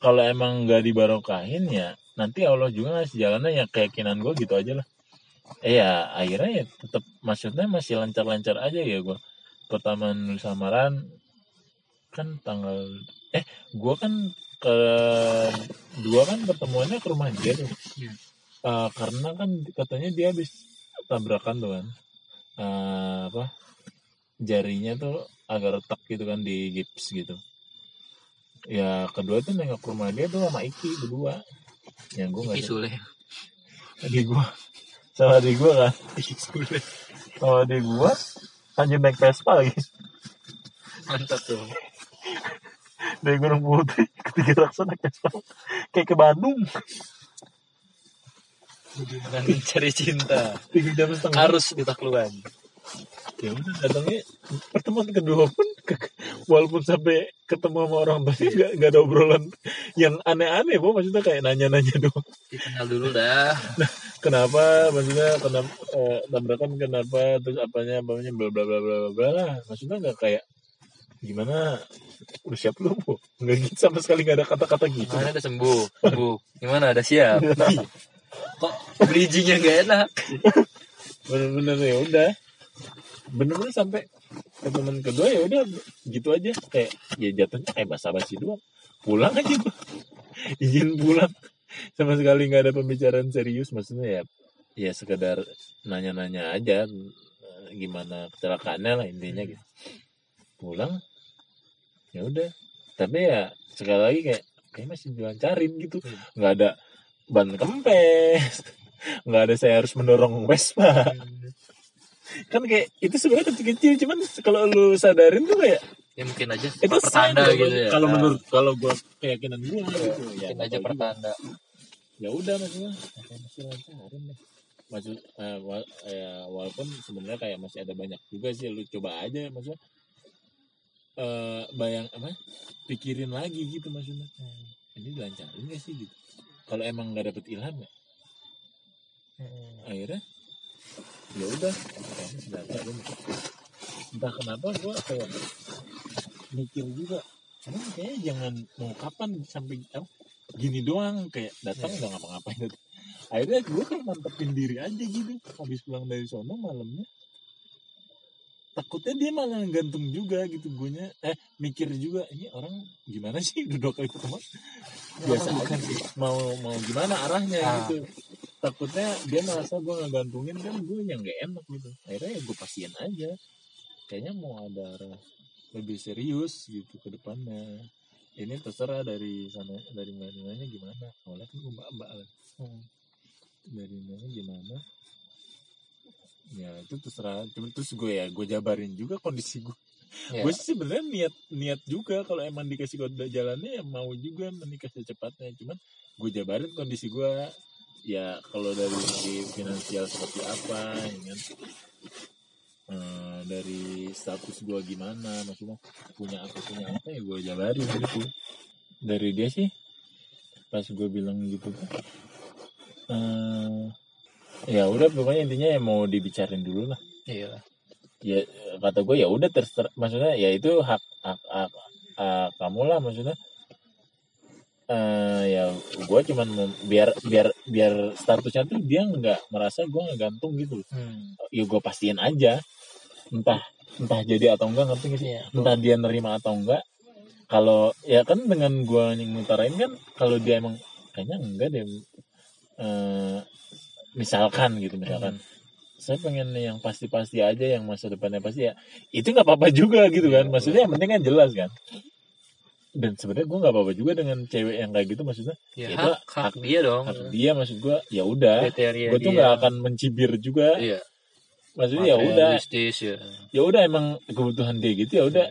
Kalau emang nggak dibarokahin ya nanti Allah juga ngasih jalannya ya keyakinan gue gitu aja lah. Eh ya akhirnya ya tetap maksudnya masih lancar-lancar aja ya gue pertama nulis samaran kan tanggal eh gue kan ke dua kan pertemuannya ke rumah dia tuh. Iya. Eh, karena kan katanya dia habis tabrakan tuh kan. Eh, apa jarinya tuh agak retak gitu kan di gips gitu. Ya kedua tuh nengok ke rumah dia tuh sama Iki berdua. Yang gue Iki nggak Sule. Adik gue sama adik gue kan? Iki Sule. Sama adik gue lanjut naik Vespa lagi. Mantap tuh dari Gunung Putri ketiga raksa naik Vespa kayak ke Bandung. Dengan mencari cinta. Tiga jam setengah. Harus ditaklukan. Ya udah datangnya pertemuan kedua pun ke- walaupun sampai ketemu sama orang pasti nggak nggak ada obrolan yang aneh-aneh bu. Maksudnya kayak nanya-nanya doang. Dikenal dulu dah. Kenapa? Maksudnya kenapa eh, tabrakan kenapa? Terus apanya apanya bla bla bla bla bla lah maksudnya nggak kayak gimana? Udah siap belum bu? Nggak gitu sama sekali nggak ada kata-kata gitu. Mana udah sembuh? Sembuh gimana? Ada siap? Kok bridgingnya gak enak? Bener-bener ya udah. Bener-bener sampai pertemuan kedua ya udah gitu aja. Kayak ya jatuhnya kayak basa-basi doang. Pulang aja gua izin pulang. Sama sekali nggak ada pembicaraan serius maksudnya ya ya sekedar nanya-nanya aja eh, gimana kecelakaannya lah intinya gitu. Pulang ya udah. Tapi ya sekali lagi kayak kayak masih dilancarin gitu. Nggak ada ban kempes. Nggak ada saya harus mendorong Vespa. Kan kayak itu sebenarnya kecil-kecil cuman kalau lu sadarin tuh kayak ya mungkin aja itu pertanda gitu ya. Kalau menurut kalau gua keyakinan gua gitu. Ya mungkin nggak aja pertanda. Ya udah maksudnya masih lancarin deh. Maksud eh, wa- ya, walaupun sebenarnya kayak masih ada banyak juga sih lu coba aja maksudnya eh bayang apa pikirin lagi gitu maksudnya. Ini dilancarin gak sih gitu? Kalau emang nggak dapet ilham ya akhirnya ya udah entah kenapa gua kayak mikir juga cuman kayaknya jangan mau kapan sampai apa, gini doang kayak datang nggak ngapa-ngapain. Gitu. akhirnya gue kan mantepin diri aja gitu. Habis pulang dari sono malamnya takutnya dia malah gantung juga gitu gue eh mikir juga ini orang gimana sih udah dua kali ketemu biasa aja. sih. Mau mau gimana arahnya Ah. gitu. Takutnya dia merasa gue ngegantungin kan gue yang gak enak gitu. Akhirnya ya gue pasien aja. Kayaknya mau ada arah lebih serius gitu ke depannya. Ini terserah dari sana dari mana gimana. Awalnya kan gue mbak mbak dari mana gimana ya itu terserah. Cuma terus gue ya gue jabarin juga kondisi gue Ya. gue sih sebenarnya niat niat juga kalau emang dikasih kode jalannya ya mau juga menikah secepatnya. Cuman gue jabarin kondisi gue ya kalau dari segi finansial seperti apa ya kan? Eh, dari status gue gimana maksudnya punya apa punya apa ya gue jabarin gitu. Dari dia sih pas gue bilang gitu kan eh, ya udah pokoknya intinya ya mau dibicarain dulu lah Iya. ya kata gue ya udah terserah maksudnya ya itu hak hak, hak, hak kamu lah maksudnya eh ya gue cuman biar biar biar statusnya tuh dia nggak merasa gue nggak gantung gitu. Hmm. ya gue pastiin aja entah entah jadi atau enggak ngerti gak sih Iya. entah dia nerima atau enggak kalau ya kan dengan gue yang ngutarain kan kalau dia emang kayaknya enggak deh Eh, misalkan gitu misalkan. Saya pengen yang pasti-pasti aja yang masa depannya pasti ya itu nggak apa-apa juga gitu kan. Maksudnya yang penting kan jelas kan. Dan sebenarnya gue nggak apa-apa juga dengan cewek yang kayak gitu maksudnya Ya, Itu hak, hak dia dong. hak dia maksud gue ya udah. Gue tuh nggak akan mencibir juga. Iya. maksudnya ya udah. ya. ya udah emang kebutuhan dia gitu ya udah.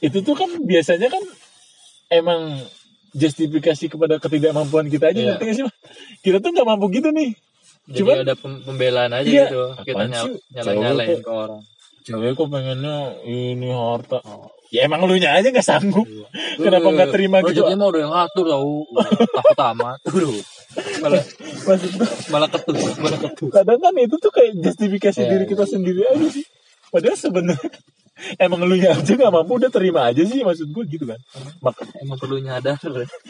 Itu tuh kan biasanya kan emang justifikasi kepada ketidakmampuan kita aja Iya. ngerti gak sih kita tuh nggak mampu gitu nih Jadi Cuman- ada pem- pembelaan aja Iya. gitu. Kita Apaan nyal sih? nyala Cowok nyalain tuh- ke orang. cewek kok pengennya ini harta Oh. ya emang lu nya aja nggak sanggup Iya. Kenapa nggak terima gitu? Budgetnya mah udah yang ngatur tau. Takut amat. Aduh. Malah maksud malah ketus, malah ketus. kadang kan itu tuh kayak justifikasi Iya, diri kita sendiri aja sih padahal sebenarnya emang lu nya aja nggak mampu udah terima aja sih maksud gue gitu kan Mak- Emang perlu nyadar.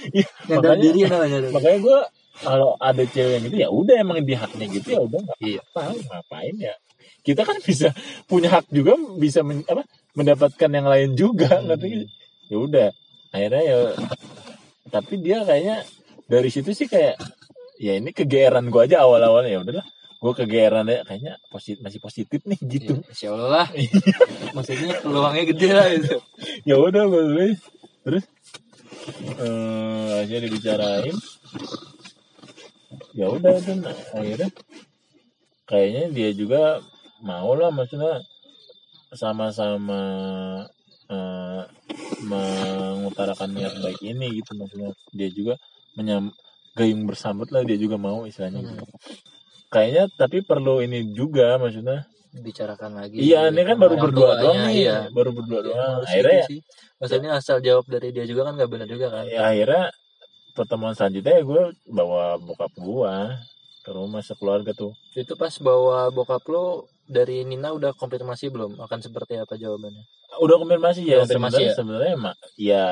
iya, Nyadar makanya diri namanya. makanya gue kalau ada cewek yang gitu ya udah emang di haknya gitu ya udah nggak Iya. apa ngapain ya kita kan bisa punya hak juga bisa men- apa mendapatkan yang lain juga Hmm. ngerti ya udah akhirnya ya tapi dia kayaknya dari situ sih kayak ya ini kegeeran gue aja awal awalnya ya udahlah gue kegeeran aja kayaknya positif masih positif nih gitu Iya, Insya Allah lah. Maksudnya peluangnya gede lah gitu. ya udah gue tulis terus eh akhirnya dibicarain ya udah itu akhirnya kayaknya dia juga mau lah maksudnya sama-sama eh, mengutarakan niat baik ini gitu maksudnya dia juga menyam gayung bersambut lah dia juga mau istilahnya gitu. kayaknya tapi perlu ini juga maksudnya Bicarakan lagi. iya ini kan baru berdua doang nih Iya. baru berdua Ya, doang harus akhirnya ya sih. Maksudnya asal jawab dari dia juga kan nggak benar juga kan. ya akhirnya pertemuan selanjutnya ya gue bawa bokap gue ke rumah sekeluarga tuh Itu pas bawa bokap lo dari Nina udah konfirmasi belum akan seperti apa jawabannya? udah konfirmasi ya konfirmasi sebenarnya ya? sebenarnya mak ya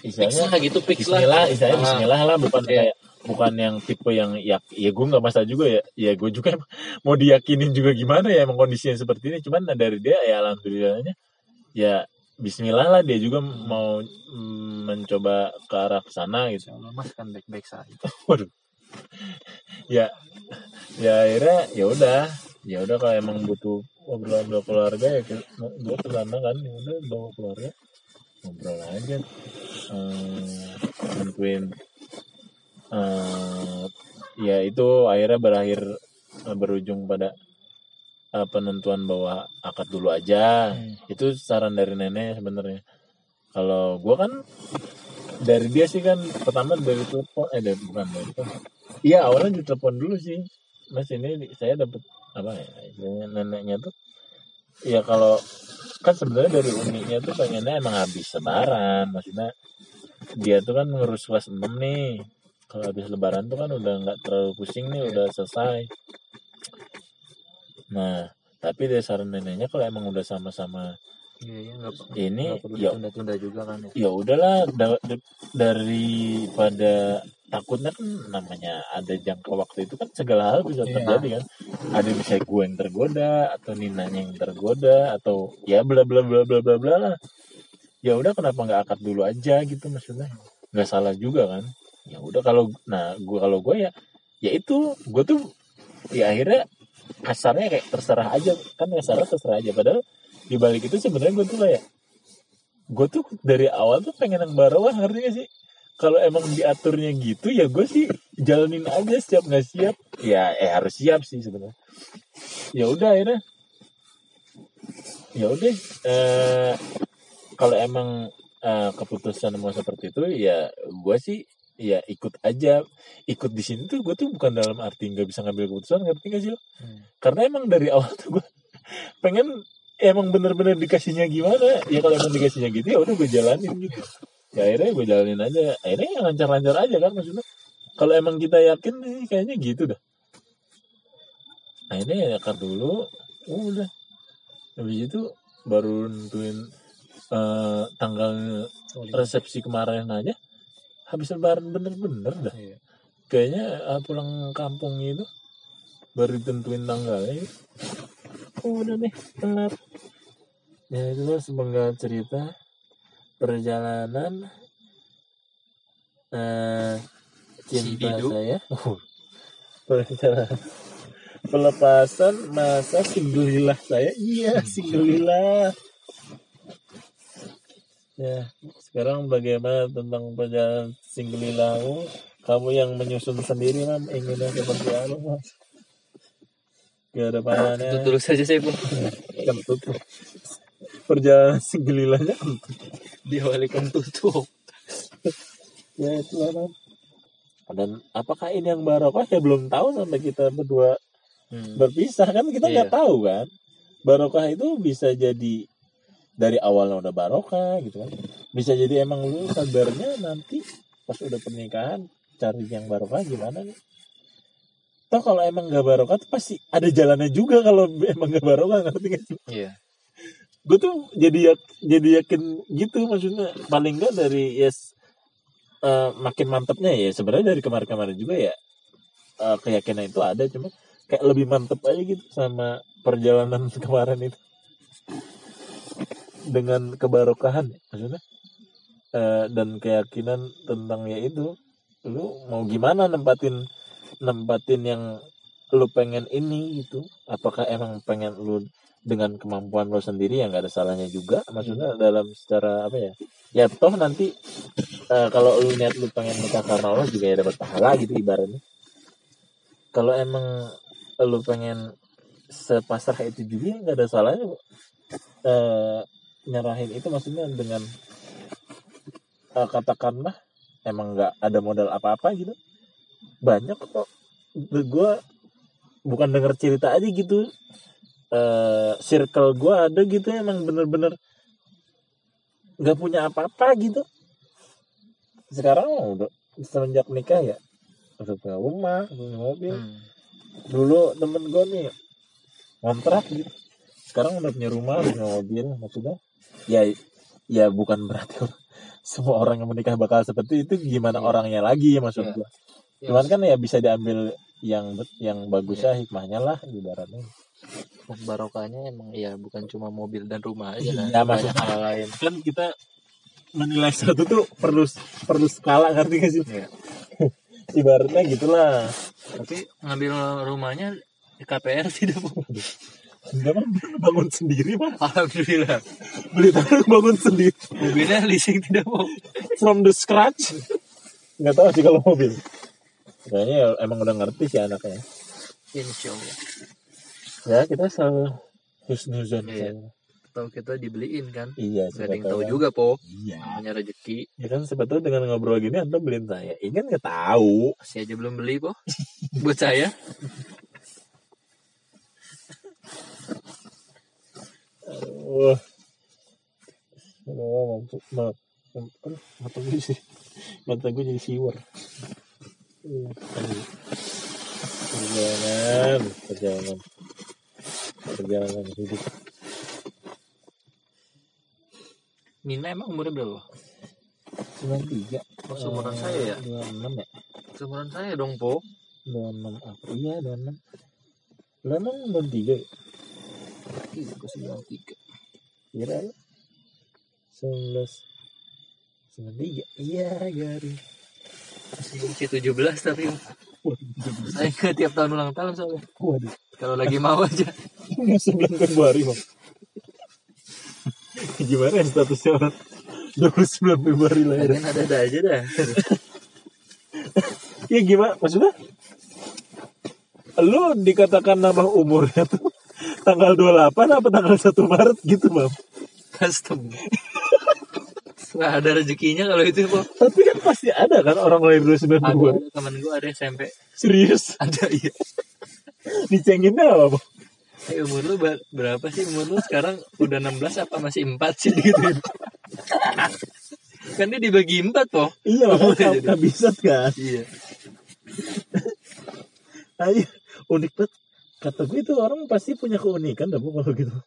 istilahnya lah gitu, fix lah. Bismillah istilahnya Ah, Bismillah lah bukan Oke. kayak bukan yang tipe yang ya ya gue nggak masalah juga ya ya gue juga emang mau diyakinin juga gimana ya emang kondisinya seperti ini cuman dari dia ya alhamdulillahnya ya Bismillah lah dia juga mau mm, mencoba ke arah sana gitu. Mas kan baik-baik saja. waduh. Ya ya akhirnya ya udah. Ya udah kalau emang butuh obrolan dua keluarga ya gue ke sana kan ya udah bawa keluarga. Ngobrol aja. Eh nentuin eh ya itu akhirnya berakhir eh, berujung pada eh, penentuan bahwa akad dulu aja. Hmm. itu saran dari nenek sebenarnya. Kalau gua kan dari dia sih kan pertama dari telepon eh dari, bukan dari telepon. Iya awalnya di telepon dulu sih. Mas ini saya dapat apa ya neneknya tuh ya kalau kan sebenarnya dari uniknya tuh pengennya emang habis lebaran. Maksudnya dia tuh kan ngurus kelas 6 nih. Kalau habis lebaran tuh kan udah nggak terlalu pusing nih udah selesai nah tapi dari saran neneknya kalau emang udah sama-sama Iya, iya ini perlu ya tunda-tunda juga kan ya. ya udahlah da- da- daripada takutnya kan namanya ada jangka waktu itu kan segala hal bisa Iya. terjadi kan. Ada bisa gue yang tergoda atau ninanya yang tergoda atau ya bla bla bla bla bla bla lah. Ya udah kenapa nggak akad dulu aja gitu maksudnya? Nggak salah juga kan? Ya udah kalau nah gue kalau gue ya ya itu. Gue tuh ya akhirnya kasarnya kayak terserah aja. Kan kasarnya terserah aja. Padahal di balik itu sebenarnya gue tuh kayak gue tuh dari awal tuh pengen yang barawah ngerti gak sih? Kalau emang diaturnya gitu ya gue sih jalanin aja siap nggak siap. Ya eh harus siap sih sebenarnya. Ya udah akhirnya. Ya udah eh, kalau emang eh, keputusan mau seperti itu ya gue sih ya ikut aja. Ikut di sini tuh gue tuh bukan dalam arti nggak bisa ngambil keputusan ngerti gak sih lo? Hmm. karena emang dari awal tuh gue pengen emang bener-bener dikasihnya gimana. Ya kalau emang dikasihnya gitu ya udah gue jalanin gitu. Ya akhirnya gue jalanin aja. Akhirnya yang lancar-lancar aja kan maksudnya. Kalau emang kita yakin nih kayaknya gitu dah. Akhirnya ya yakar dulu. Udah. Habis itu baru nentuin eh, tanggal resepsi kemarin aja habis lebaran bener-bener dah Iya. kayaknya ah, pulang kampung itu baru ditentuin tanggalnya gitu. Oh, udah deh telat ya itu semoga cerita perjalanan eh cinta Didu. saya perjalanan pelepasan masa singgelilah saya iya singgelilah ya sekarang bagaimana tentang perjalanan singgelilamu kamu yang menyusun sendiri mam. Inginnya seperti apa mas? Ke Itu depannya dulu saja saya pun kentut. Perjalanan singgelilannya kentut. Diawali tutup. ya itu lah Mam. dan apakah ini yang barokah? Ya belum tahu sampai kita berdua Hmm. berpisah. Kan kita nggak Iya. tahu kan? Barokah itu bisa jadi dari awalnya udah barokah gitu kan. Bisa jadi emang lu sadarnya nanti pas udah pernikahan cari yang barokah gimana nih? Toh kalau emang nggak barokah tuh pasti ada jalannya juga kalau emang nggak barokah ngerti nggak? Sih Iya. gue tuh jadi yak- jadi yakin gitu maksudnya. Paling nggak dari yes eh, makin mantepnya ya. Sebenarnya dari kemarin-kemarin juga ya eh, keyakinan itu ada cuma kayak lebih mantep aja gitu sama perjalanan kemarin itu dengan kebarokahan ya, maksudnya. Eh, dan keyakinan tentang ya itu. Lu mau gimana nempatin nempatin yang lu pengen ini gitu? Apakah emang pengen lu dengan kemampuan lo sendiri? Yang gak ada salahnya juga. Maksudnya dalam secara apa ya ya toh nanti eh, kalau lu niat lu pengen nikah karena Allah juga ya dapat pahala gitu ibaratnya. Kalau emang lu pengen sepasrah itu juga ya nggak ada salahnya eh, nyerahin. Itu maksudnya dengan eh, katakanlah emang nggak ada modal apa-apa gitu. Banyak kok. Gue bukan denger cerita aja gitu. Eh circle gue ada gitu emang bener-bener nggak punya apa-apa gitu. Sekarang udah semenjak nikah ya udah punya rumah punya mobil. Hmm. dulu temen gue nih kontrak gitu. Sekarang udah punya rumah punya mobil maksudnya ya ya bukan berarti semua orang yang menikah bakal seperti itu gimana Iya. orangnya lagi maksud Iya. gue Ya, cuman kan ya bisa diambil yang yang bagusnya Iya. hikmahnya lah ibaratnya barokahnya emang ya bukan cuma mobil dan rumah aja lah. Iya, Banyak hal lain. kan kita menilai sesuatu tuh perlu perlu skala ngerti gak sih Iya. ibaratnya gitulah Tapi ngambil rumahnya KPR tidak. Enggak mah bangun sendiri mah Alhamdulillah. beli tanah bangun sendiri Mobilnya leasing tidak bu. from the scratch nggak tahu sih kalau mobil kayaknya ya emang udah ngerti sih anaknya Insya Allah. ya kita selalu husnuzon Iya. saya. Tahu kita dibeliin kan. iya Gak ada yang tahu juga po. iya Namanya rezeki. ya kan tahu dengan ngobrol gini anda beliin saya ini kan nggak tahu Masih aja belum beli po. Buat saya. Wah. Oh, mampu, mata gue sih, mata gue jadi siwer. Iya. Perjalanan, perjalanan, perjalanan hidup. Nina emang umurnya berapa? Sembilan tiga. Oh, seumuran saya ya? Dua enam ya? Seumuran saya dong po. Dua enam apa? Iya, dua enam. Lu emang sembilan tiga ya? Gue sembilan tiga. Kira ya? Sembilan sembilan tiga. Iya, garing. Masih masih tujuh belas tapi Waduh, saya ke tiap tahun ulang tahun soalnya. waduh. Kalau lagi mau aja. Masuk bulan Februari, Bang. Gimana ya statusnya orang 29 Februari lahir? Lagian ada-ada aja dah. Ya gimana? Maksudnya? Lu dikatakan nambah umurnya tuh tanggal 28 apa tanggal 1 Maret gitu bang? Custom. Nggak ada rezekinya kalau itu kok tapi kan pasti ada kan orang lahir 292 ada, ada temen gue ada SMP serius? Ada iya. Dicenginnya apa bang? Eh, umur lu ber- berapa sih? Umur lu sekarang udah 16 apa masih 4 sih? Gitu. Kan dia dibagi 4 toh iya Oh, jadi. kabisat kan? Iya. Ayo, unik banget. Kata gue itu orang pasti punya keunikan dah Bu, kalau gitu.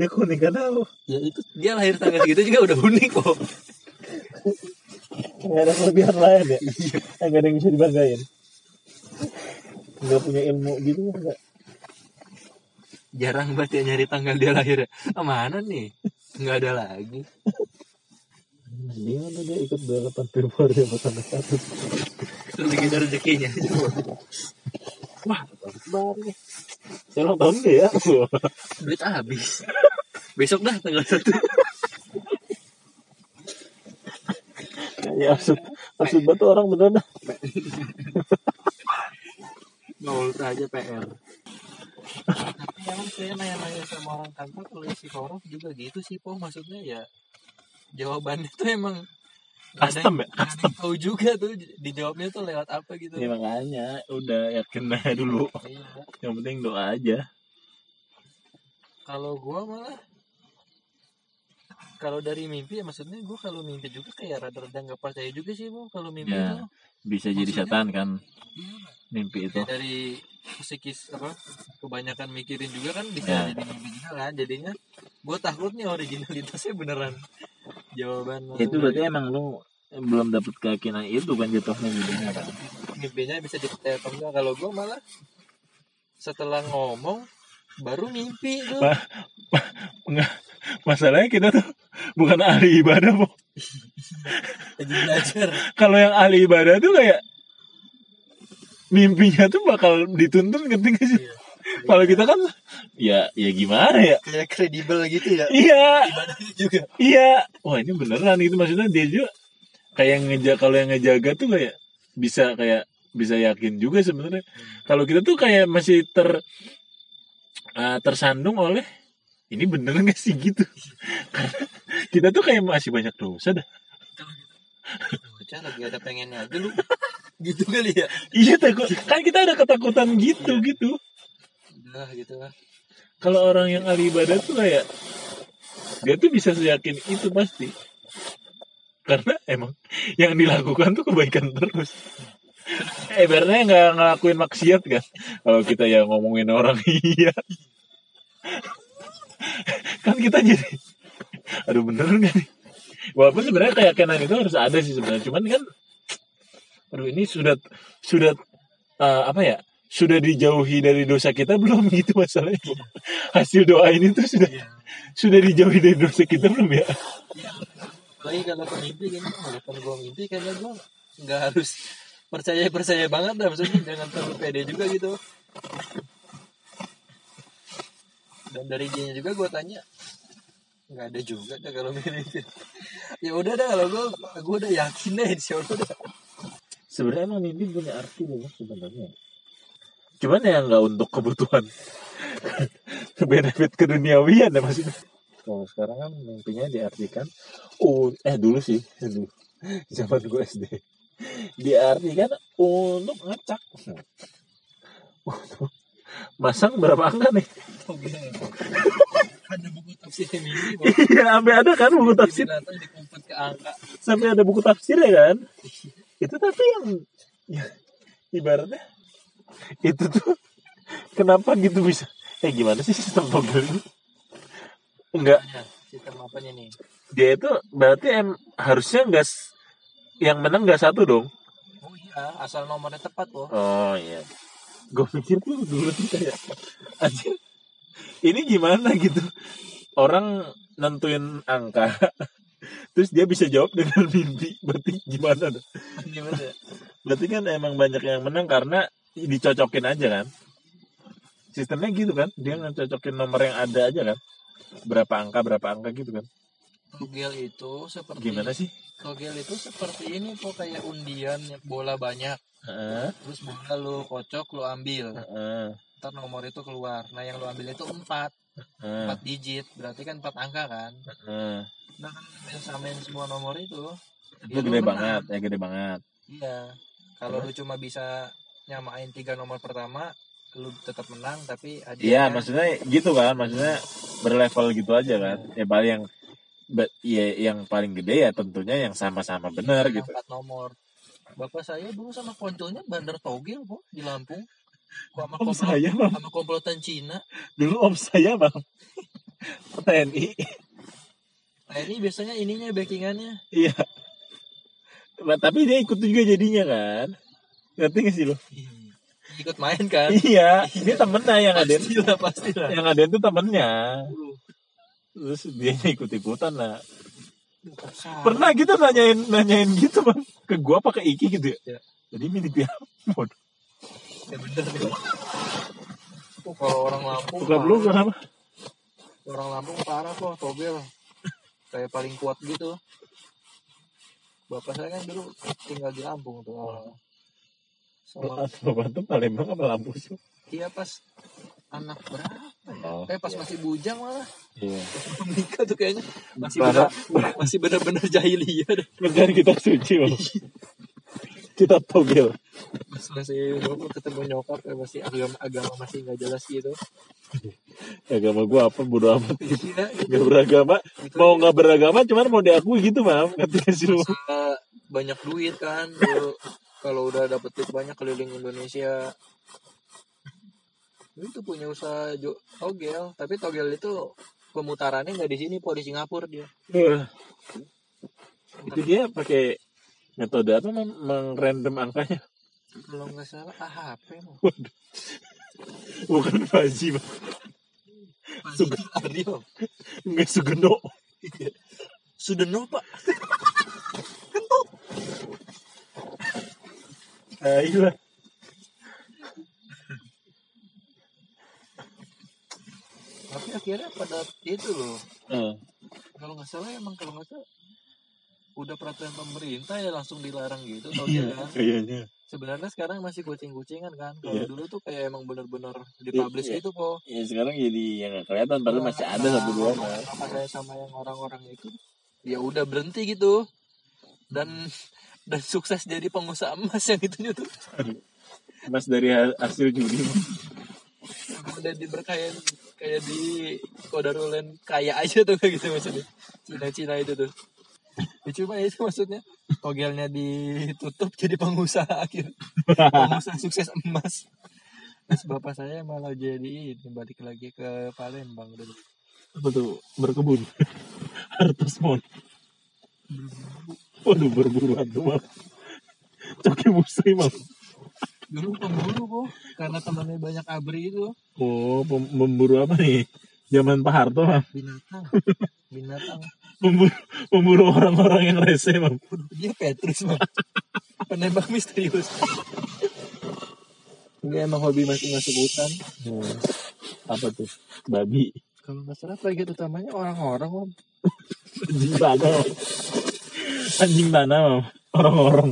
Ya keunikan apa? ya itu dia lahir tanggal segitu juga udah unik kok Nggak ada kelebihan lain ya? Nggak ada yang bisa dibanggain. Nggak punya ilmu gitu nggak? jarang banget ya nyari tanggal dia lahir ah, mana nih nggak ada lagi Dia mana dia ikut 28 Februari apa tanggal satu? itu lagi ada rezekinya Wah, banget nih. Saya ulang tahun deh ya. duit habis besok dah tanggal satu ya maksud maksud banget orang beneran dah. Nol aja PR tapi emang saya nanya-nanya sama orang kantor kalau isi korup juga gitu sih po maksudnya ya jawabannya tuh emang Custom ya? yang tahu juga tuh dijawabnya tuh lewat apa gitu Ya makanya udah yakin aja dulu. Iya. Yang penting doa aja. kalau gua malah kalau dari mimpi ya maksudnya gua kalau mimpi juga kayak rada-rada nggak percaya juga sih bu kalau mimpi Ya. itu Bisa jadi Maksudnya- setan kan Iya, mimpi itu. Kayak dari psikis apa kebanyakan mikirin juga kan bisa Ya. jadi mimpi juga kan jadinya gue takut nih originalitasnya beneran jawaban Itu berarti emang lu belum dapet keyakinan itu kan jatuhnya jadinya kan. mimpinya bisa dipercaya atau enggak kalau gue malah setelah ngomong baru mimpi tuh. Masalahnya kita tuh bukan ahli ibadah, Bu. lagi belajar Kalau yang ahli ibadah tuh kayak mimpinya tuh bakal dituntun ketika sih. Iya. Kalau kita kan ya ya gimana ya? kayak kredibel gitu ya Iya, ibadahnya juga iya. Wah, ini beneran itu maksudnya dia juga kayak ngejaga kalau yang ngejaga tuh kayak bisa kayak bisa yakin juga sebenarnya. Kalau kita tuh kayak masih ter eh, tersandung oleh ini bener gak sih gitu? Karena kita tuh kayak masih banyak dosa dah. bocah lagi ada pengennya aja lu gitu kali ya Iya takut kan kita ada ketakutan gitu gitu. udah gitu lah Kalau orang yang ahli ibadah tuh kayak dia tuh bisa seyakin itu pasti. Karena emang yang dilakukan tuh kebaikan terus. Eh, ibaratnya nggak ngelakuin maksiat kan? Kalau kita ya ngomongin orang iya. Kan kita jadi, aduh bener nggak nih? Walaupun sebenarnya keyakinan itu harus ada sih sebenarnya, cuman kan, aduh ini sudah sudah eh, apa ya? Sudah dijauhi dari dosa kita belum gitu masalahnya? Hasil doa ini tuh sudah Iya. sudah dijauhi dari dosa kita belum ya? lagi kalau ke mimpi kan walaupun gue mimpi kayaknya gue nggak harus percaya percaya banget dah maksudnya jangan terlalu pede juga gitu dan dari dia juga gue tanya nggak ada juga dah kalau mimpi ya udah dah kalau gue gue udah yakin deh insya Allah. Sebenarnya emang mimpi punya arti loh sebenarnya. Cuman ya nggak untuk kebutuhan benefit keduniawian ya maksudnya. Kalau sekarang kan mimpinya diartikan, oh eh dulu sih, dulu zaman gue SD, diartikan untuk ngacak. Untuk masang berapa angka nih? ada buku tafsir mimpi Iya, sampai ada kan buku tafsir, ke angka sampai ada buku tafsir ya kan? Itu tapi yang ya, ibaratnya itu tuh kenapa gitu bisa? Eh gimana sih sistem togel ini? Enggak, Apanya? sistem apanya nih dia itu berarti em, harusnya enggak yang menang enggak satu dong. oh iya asal nomornya tepat loh Oh iya. Gue pikir tuh dulu tuh kayak anjir. Ini gimana gitu? Orang nentuin angka terus dia bisa jawab dengan mimpi. Berarti gimana tuh? gimana Berarti kan emang banyak yang menang karena dicocokin aja kan? Sistemnya gitu kan? Dia ngecocokin nomor yang ada aja kan? Berapa angka, berapa angka gitu kan? Togel itu seperti Gimana sih? Togel itu seperti ini kok kayak undian bola banyak. Heeh, terus bola lu kocok lu ambil. Heeh. ntar nomor itu keluar. Nah yang lu ambil itu empat. Nah, empat digit. Berarti kan empat angka kan? Nah. nah kan samain semua nomor itu itu ya gede banget ya gede banget. Iya. Kalau lu cuma bisa nyamain tiga nomor pertama lu tetap menang tapi iya hadiahnya maksudnya gitu kan. Maksudnya berlevel gitu aja kan. Ya paling yang be- ya yang paling gede ya tentunya yang sama-sama benar gitu. Empat nomor. Bapak saya dulu sama konconya bandar togel kok di Lampung. Kok sama, om saya bang. sama komplotan Cina. Dulu om saya bang. TNI ini biasanya ininya backingannya. Iya. Nah, tapi dia ikut juga jadinya kan? Ngerti gak sih lo ikut main kan? Iya. Ini temennya yang ada pastilah pastilah. yang ada itu temennya terus dia ikut ikutan lah. Pernah gitu nanyain nanyain gitu bang. Ke gua apa ke Iki gitu ya? Ya. jadi milik dia. Waduh, ya bener nih Tuh, kalau orang Lampung lu parah. kenapa? Orang Lampung parah kok togel kayak paling kuat gitu. Bapak saya kan dulu tinggal di Lampung tuh. Awalnya. sama Bapak tuh Palembang apa Lampung sih? dia pas anak berapa ya? Oh. kayak pas masih bujang malah Iya. pas belum nikah tuh kayaknya masih bener masih bener-bener jahiliyah deh Negara kita suci bang. kita togel. pas masih ketemu nyokap ya masih agama agama masih nggak jelas gitu Agama gua apa bodo amat. iya Gak beragama. Gitu Mau nggak beragama cuman mau diakui gitu bang. Ngerti gak sih banyak duit kan kalau udah dapet duit banyak keliling Indonesia itu punya usaha jo togel tapi togel itu pemutarannya nggak di sini po di Singapura dia Wah. Itu dia pakai metode apa mem mengrandom angkanya? kalau nggak salah AHP mau Bukan Faji bang. Sug- Adio Nggak Sugeno. sudah no pak Nah, iya. Tapi akhirnya pada itu loh Eh, kalau nggak salah emang kalau nggak salah udah peraturan pemerintah ya langsung dilarang gitu Iya, togel kan kayaknya. sebenarnya sekarang masih kucing-kucingan kan kalau Iya. dulu tuh kayak emang bener-bener dipublish Iya. gitu po Ya sekarang jadi yang nggak kelihatan padahal masih ada Nah, satu dua kan. apa saya sama yang orang-orang itu ya udah berhenti gitu dan dan sukses jadi pengusaha emas yang itu tuh Mas dari ha- hasil judi. udah diberkahin kayak di kodarulen kaya aja tuh kayak gitu maksudnya. Cina-Cina itu tuh. Ya, cuma itu maksudnya. Togelnya ditutup jadi pengusaha akhir. Pengusaha sukses emas. Terus bapak saya malah jadi ini balik lagi ke Palembang dulu tuh. Berkebun. Harta semon waduh berburu Bang. coki musri Bang. Dulu pemburu kok karena temannya banyak abri itu. Oh pem- memburu apa nih? Zaman Pak Harto Bang. binatang. Binatang. Memburu, memburu orang-orang yang rese Bang. dia Petrus mah penembak misterius. Ini emang hobi masing masuk hutan. Hmm. apa tuh? Babi. Kalau nggak salah target utamanya orang-orang om. Anjing tanah Bang. anjing tanah Bang. orang-orang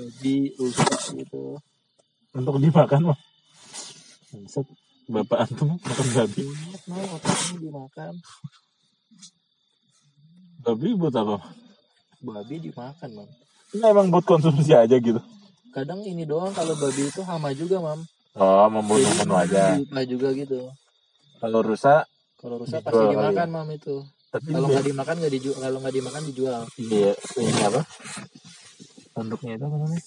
babi rusak gitu. Untuk dimakan Bang. Bangsat. bapak antum makan babi. Banyak mau otaknya dimakan. Babi buat apa babi dimakan mam. Ini emang buat konsumsi aja gitu. Kadang ini doang kalau babi itu hama juga mam. Oh membunuh menu aja diupah juga gitu. Kalau rusak kalau rusak pasti dimakan mam itu. Tapi kalau nggak dimakan nggak dijual kalau nggak dimakan dijual. Iya ini apa tanduknya itu apa namanya?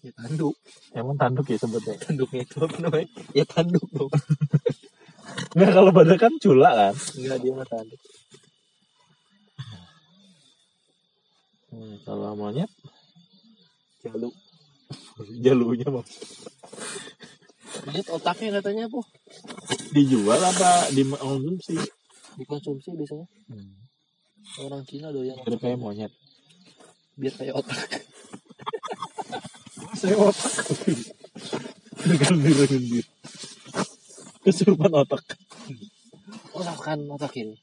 Ya tanduk. Emang tanduk ya sebetulnya tanduknya itu apa namanya? Ya tanduk dong nggak kalau pada kan cula kan? Enggak dia mah tanduk. Hmm, kalau monyet? Jaluk jalunya bang. Lihat otaknya katanya po dijual apa dikonsumsi? Dikonsumsi biasanya. Hmm. orang Cina doyan. Kayak monyet biar kayak otak saya otak dengan diri kesurupan otak otakan otak ini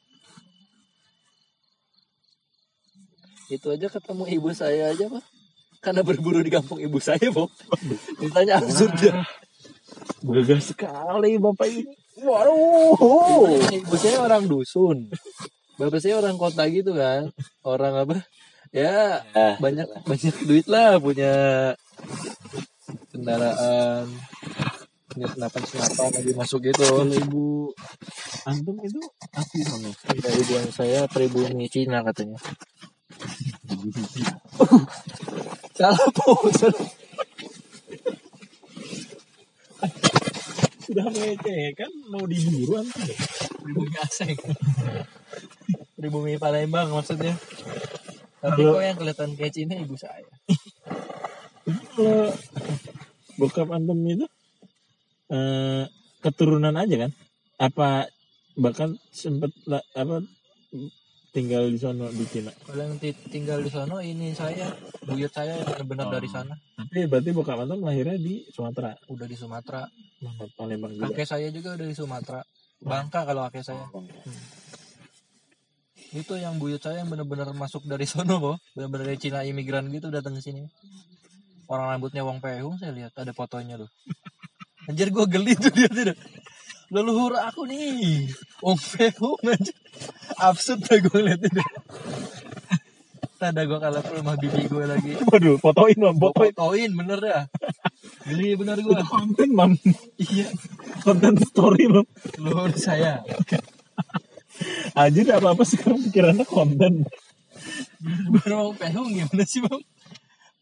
itu aja ketemu ibu saya aja pak karena berburu di kampung ibu saya po ditanya absurd ya Gagah sekali bapak ini. Waduh. Ibu saya orang dusun. Bapak saya orang kota gitu kan. Orang apa? Ya Ah, banyak banyak duit lah punya kendaraan punya senapan senapan lagi masuk gitu kalau ibu antum itu asli mana? dari ibu yang saya pribumi Cina katanya salah po salah. Sudah mece kan mau diburu antum. ya? pribumi asing pribumi Palembang maksudnya tapi kok yang kelihatan kayak Cina ibu saya kalau bokap antum itu eh, keturunan aja kan? Apa bahkan sempet la- apa tinggal di sana di Cina? kalau yang ti- tinggal di sana ini saya buyut saya yang benar-benar Oh. dari sana Tapi berarti bokap antum lahirnya di Sumatera. udah di Sumatera Palembang juga. kakek saya juga udah di Sumatera Bangka kalau kakek saya itu yang buyut saya yang benar-benar masuk dari sono loh benar-benar dari Cina imigran gitu datang ke sini. Orang rambutnya wong pehung saya lihat ada fotonya loh anjir gue geli tuh dia tidak leluhur aku nih. Wong pehung anjir. Absurd lah gue lihat itu ada gue kalah ke rumah bibi gue lagi. Waduh, fotoin mam, fotoin. fotoin bener dah. Geli bener gue Itu konten mam, iya. Konten story mam. leluhur saya Anjir apa apa sekarang pikirannya konten. Baru mau pehung gimana sih bang?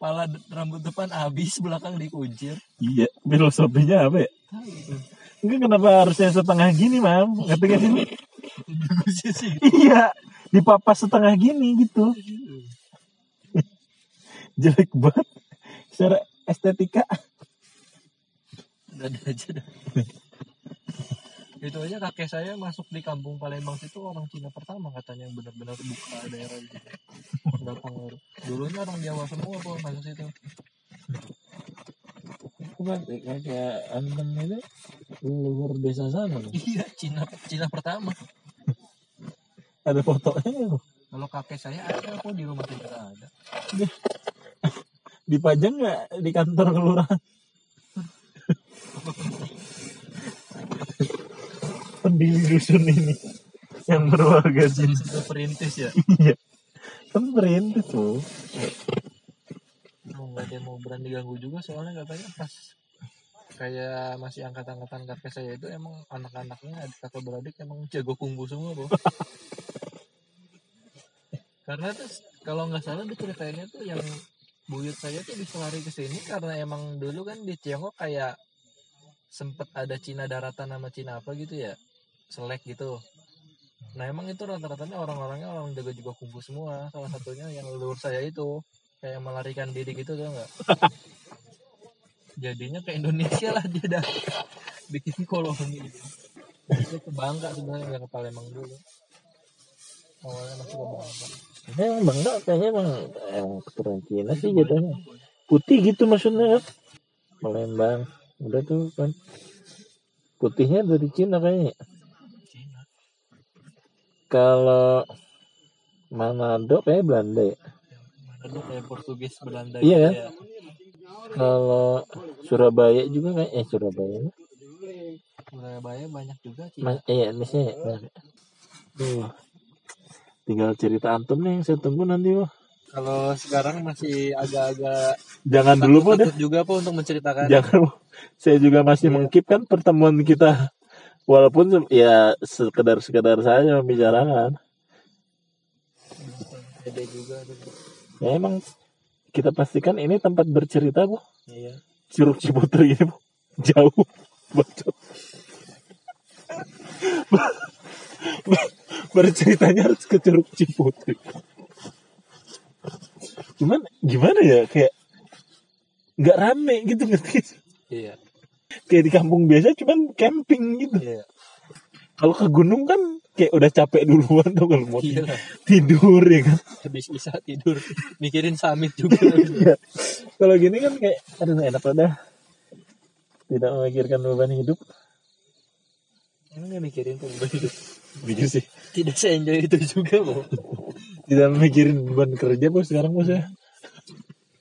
Pala rambut depan habis, belakang dikuncir. Iya, filosofinya apa ya? Tahu itu. Enggak kenapa harusnya setengah gini mam? Ngerti gak sih? Iya, dipapas setengah gini gitu. Jelek banget. Secara estetika. Udah ada aja dah. Itu aja kakek saya masuk di kampung Palembang situ orang Cina pertama katanya yang benar-benar buka daerah itu. Datang dulunya orang Jawa semua kok masuk situ. Bukan kayak antem itu luhur desa sana. Iya, Cina Cina pertama. Ada fotonya loh. Kalau kakek saya ada kok di rumah kita ada. Dipajang nggak di kantor kelurahan? Pendiri dusun ini yang berwarga Cina. Itu perintis ya. Iya. Kan perintis tuh. mau nggak ada yang mau berani ganggu juga soalnya katanya pas kayak masih angkatan-angkatan kakek saya itu emang anak-anaknya adik kakak beradik emang jago kungfu semua bro karena tuh kalau nggak salah diceritainnya tuh yang buyut saya tuh bisa lari ke sini karena emang dulu kan di Tiongkok kayak sempet ada Cina daratan sama Cina apa gitu ya selek gitu nah emang itu rata-ratanya orang-orangnya orang jago juga kungfu semua salah satunya yang leluhur saya itu kayak melarikan diri gitu tuh nggak jadinya ke Indonesia lah dia dah bikin koloni gitu. Dia ke Bangka sebenarnya nggak ke Palembang dulu awalnya masih ke Bangka Ini emang bangga kayaknya emang emang keturunan Cina sih jatuhnya. Putih gitu maksudnya kan. Palembang. Udah tuh kan. Putihnya dari Cina kayaknya. Kalau Manado kayak Belanda ya. mana tuh kayak Portugis Belanda Iya gitu kan? ya Kalau Surabaya juga kayak eh Surabaya. Surabaya banyak juga Mas, Cina iya ya. banyak. Tuh. Tinggal cerita antum nih yang saya tunggu nanti wah. kalau sekarang masih agak-agak Jangan dulu po deh. juga po untuk menceritakan Jangan. Saya juga masih Iya. mengkip kan pertemuan kita. Walaupun ya sekedar-sekedar saja membicarakan. beda juga. Ya emang kita pastikan ini tempat bercerita bu. iya Curug Ciputri ini bu. Jauh. Bacot. Berceritanya harus ke Curug Ciputri. Cuman gimana ya kayak nggak rame gitu ngerti iya kayak di kampung biasa cuman camping gitu. Iya. Kalau ke gunung kan kayak udah capek duluan tuh kalau mau iya. tidur ya kan? Habis bisa tidur mikirin summit juga. Iya. kalau gini kan kayak aduh enak udah tidak memikirkan beban hidup. Emang nggak mikirin beban hidup? Mikir sih. Tidak se enjoy itu juga loh tidak memikirin beban kerja bos sekarang bos ya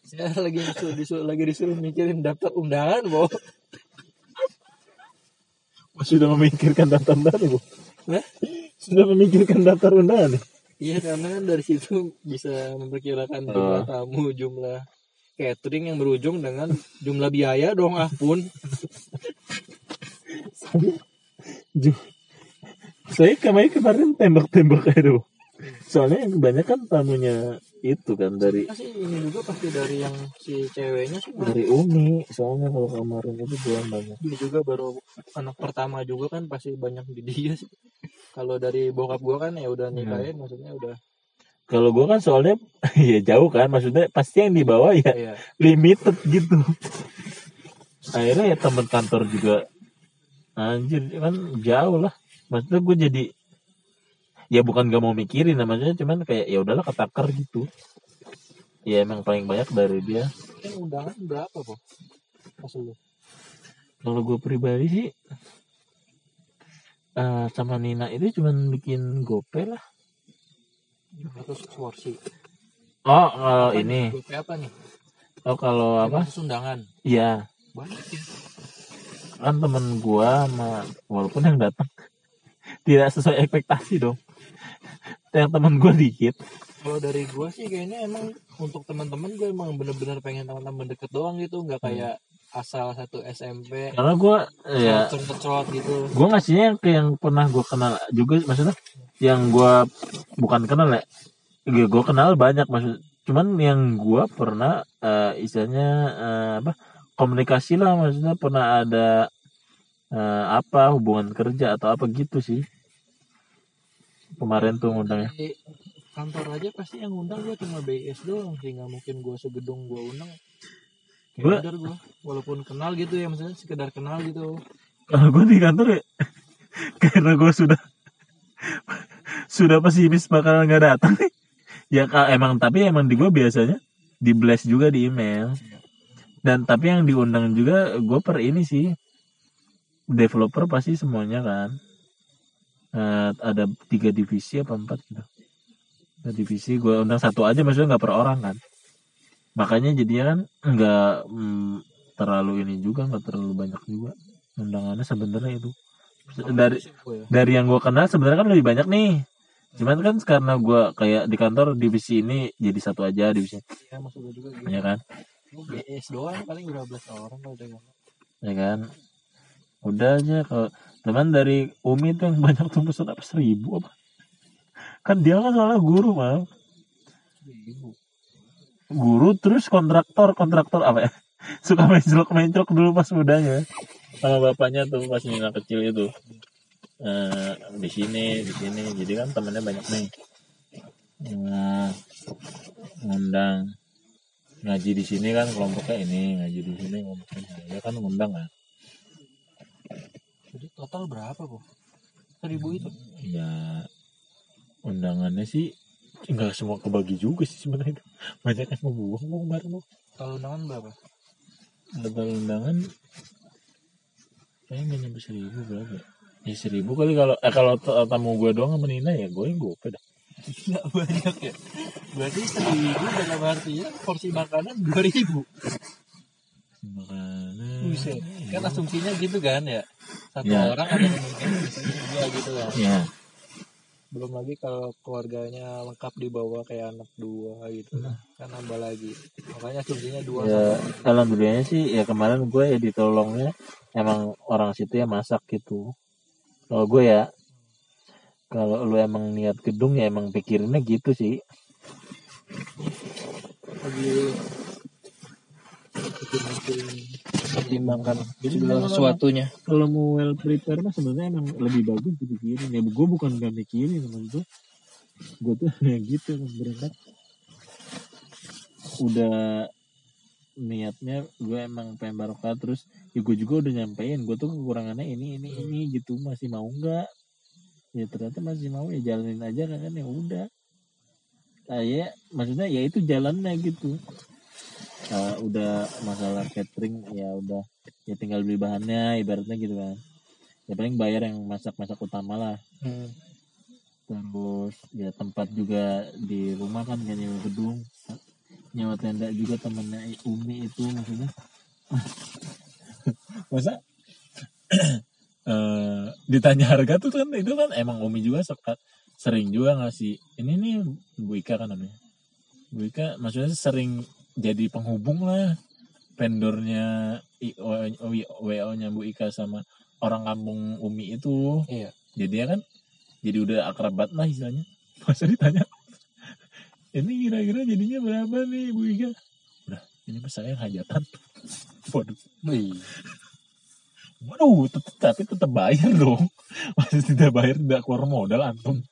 saya lagi disuruh, disuruh lagi disuruh mikirin daftar undangan boh sudah memikirkan daftar undangan bu Hah? sudah memikirkan daftar undangan Iya karena kan dari situ bisa memperkirakan jumlah tamu, jumlah catering yang berujung dengan jumlah biaya dong ah pun. Saya kemarin kemarin tembak-tembak itu soalnya yang kebanyakan tamunya itu kan dari Pasti ini juga pasti dari yang si ceweknya sih. Dari Umi soalnya kalau kemarin itu belum banyak. Dia juga baru anak pertama juga kan pasti banyak di dia sih. Kalau dari bokap gua kan ya udah nikahin maksudnya udah kalau gua kan soalnya ya jauh kan maksudnya pasti yang dibawa ya ya limited gitu. Akhirnya ya teman kantor juga. Anjir kan jauh lah. Maksudnya gue jadi ya bukan gak mau mikirin namanya cuman kayak ya udahlah ketakar gitu ya emang paling banyak dari dia undangan berapa kok? Pas lu. kalau gue pribadi sih eh, sama Nina itu cuman bikin gope lah 200 porsi. oh kalau ini Gope apa nih? oh kalau apa 500 undangan. iya Banyak ya. kan temen gua sama walaupun yang datang tidak sesuai ekspektasi dong yang temen gua dikit. Kalau dari gua sih kayaknya emang untuk teman-teman gue emang bener-bener pengen teman-teman deket doang gitu, nggak kayak asal satu SMP karena gua ya cerot gitu. gua ngasihnya yang ke yang pernah gua kenal juga maksudnya yang gua bukan kenal ya. Ya, gua kenal banyak maksud cuman yang gua pernah eh, istilahnya eh, apa komunikasi lah maksudnya pernah ada eh, apa hubungan kerja atau apa gitu sih kemarin tuh ngundangnya Di kantor aja pasti yang undang gue cuma BS doang sih nggak mungkin gue segedung gue undang. Gua- Kayak gue walaupun kenal gitu ya maksudnya sekedar kenal gitu. kalau gue di kantor ya karena gue sudah sudah pesimis bakal nggak datang nih. Ya emang tapi emang di gue biasanya di blast juga di email. Dan tapi yang diundang juga gue per ini sih. Developer pasti semuanya kan Eh, ada tiga divisi apa empat gitu. Divisi gue undang satu aja maksudnya nggak per orang kan. Makanya jadinya kan nggak mm, terlalu ini juga nggak terlalu banyak juga undangannya sebenarnya itu. Dari ya. dari yang gue kenal sebenarnya kan lebih banyak nih. Cuman kan karena gue kayak di kantor divisi ini jadi satu aja divisi Ya maksud gue juga gitu. ya kan? BS doang paling berapa belas orang kalau udah ya kan? Udah aja kalau teman dari Umi tuh yang banyak tuh pesan apa seribu apa? Kan dia kan soalnya guru mal Ibu. guru terus kontraktor kontraktor apa ya? Suka mencrok mencrok dulu pas mudanya. Sama bapaknya tuh pas Nina kecil itu. Eh, di sini di sini. Jadi kan temennya banyak nih. Nah, ngundang. Ngaji di sini kan kelompoknya ini ngaji di sini kelompoknya saya kan ngundang kan Jadi total berapa kok? Seribu itu. ya undangannya sih nggak semua kebagi juga sih sebenarnya banyak yang membuang mau kemarin mau Total undangan berapa? total undangan kayaknya nggak nyampe seribu berapa ya? ya seribu kali kalau eh kalau tamu gue doang sama Nina ya gue yang gue dah Nggak banyak ya. Berarti seribu dalam artinya porsi makanan dua ribu. Buset. Kan asumsinya gitu kan ya. Satu Ya. orang ada misalnya dua gitu kan. ya Belum lagi kalau keluarganya lengkap dibawa kayak anak dua gitu. Kan nambah lagi. Makanya asumsinya dua ya alhamdulillahnya sih ya kemarin gue ya ditolongnya emang orang situ ya masak gitu kalau gue ya kalau lu emang niat gedung ya emang pikirinnya gitu sih lagi pertimbangkan segala sesuatunya. kalau mau well prepare mah sebenarnya emang lebih bagus dipikirin ya gue bukan gak mikirin maksud gue gue tuh ya gitu berangkat udah niatnya gue emang pengen barokah terus ya gue juga udah nyampein. Gue tuh kekurangannya ini ini ini gitu. Masih mau nggak? Ya ternyata masih mau. Ya jalanin aja kan ya udah. Nah, ya maksudnya ya itu jalannya gitu Ah, udah masalah catering ya udah ya tinggal beli bahannya ibaratnya gitu kan. Ya paling bayar yang masak-masak utama lah. Hmm. terus ya tempat juga di rumah kan gak nyewa gedung. Nyewa tenda juga temennya Umi itu maksudnya. Masa? Eh ditanya harga tuh kan itu kan emang Umi juga suka sering juga ngasih ini nih Bu Ika kan namanya. Bu Ika maksudnya sering jadi penghubung lah. Vendornya WO nya Bu Ika sama orang kampung Umi itu. Iya. jadi ya kan jadi udah akrab banget lah istilahnya. Masa ditanya ini kira-kira jadinya berapa nih Bu Ika? Udah ini saya hajatan. Waduh. Wih. waduh tetep, tapi tetap bayar dong. Masih tidak bayar tidak keluar modal antum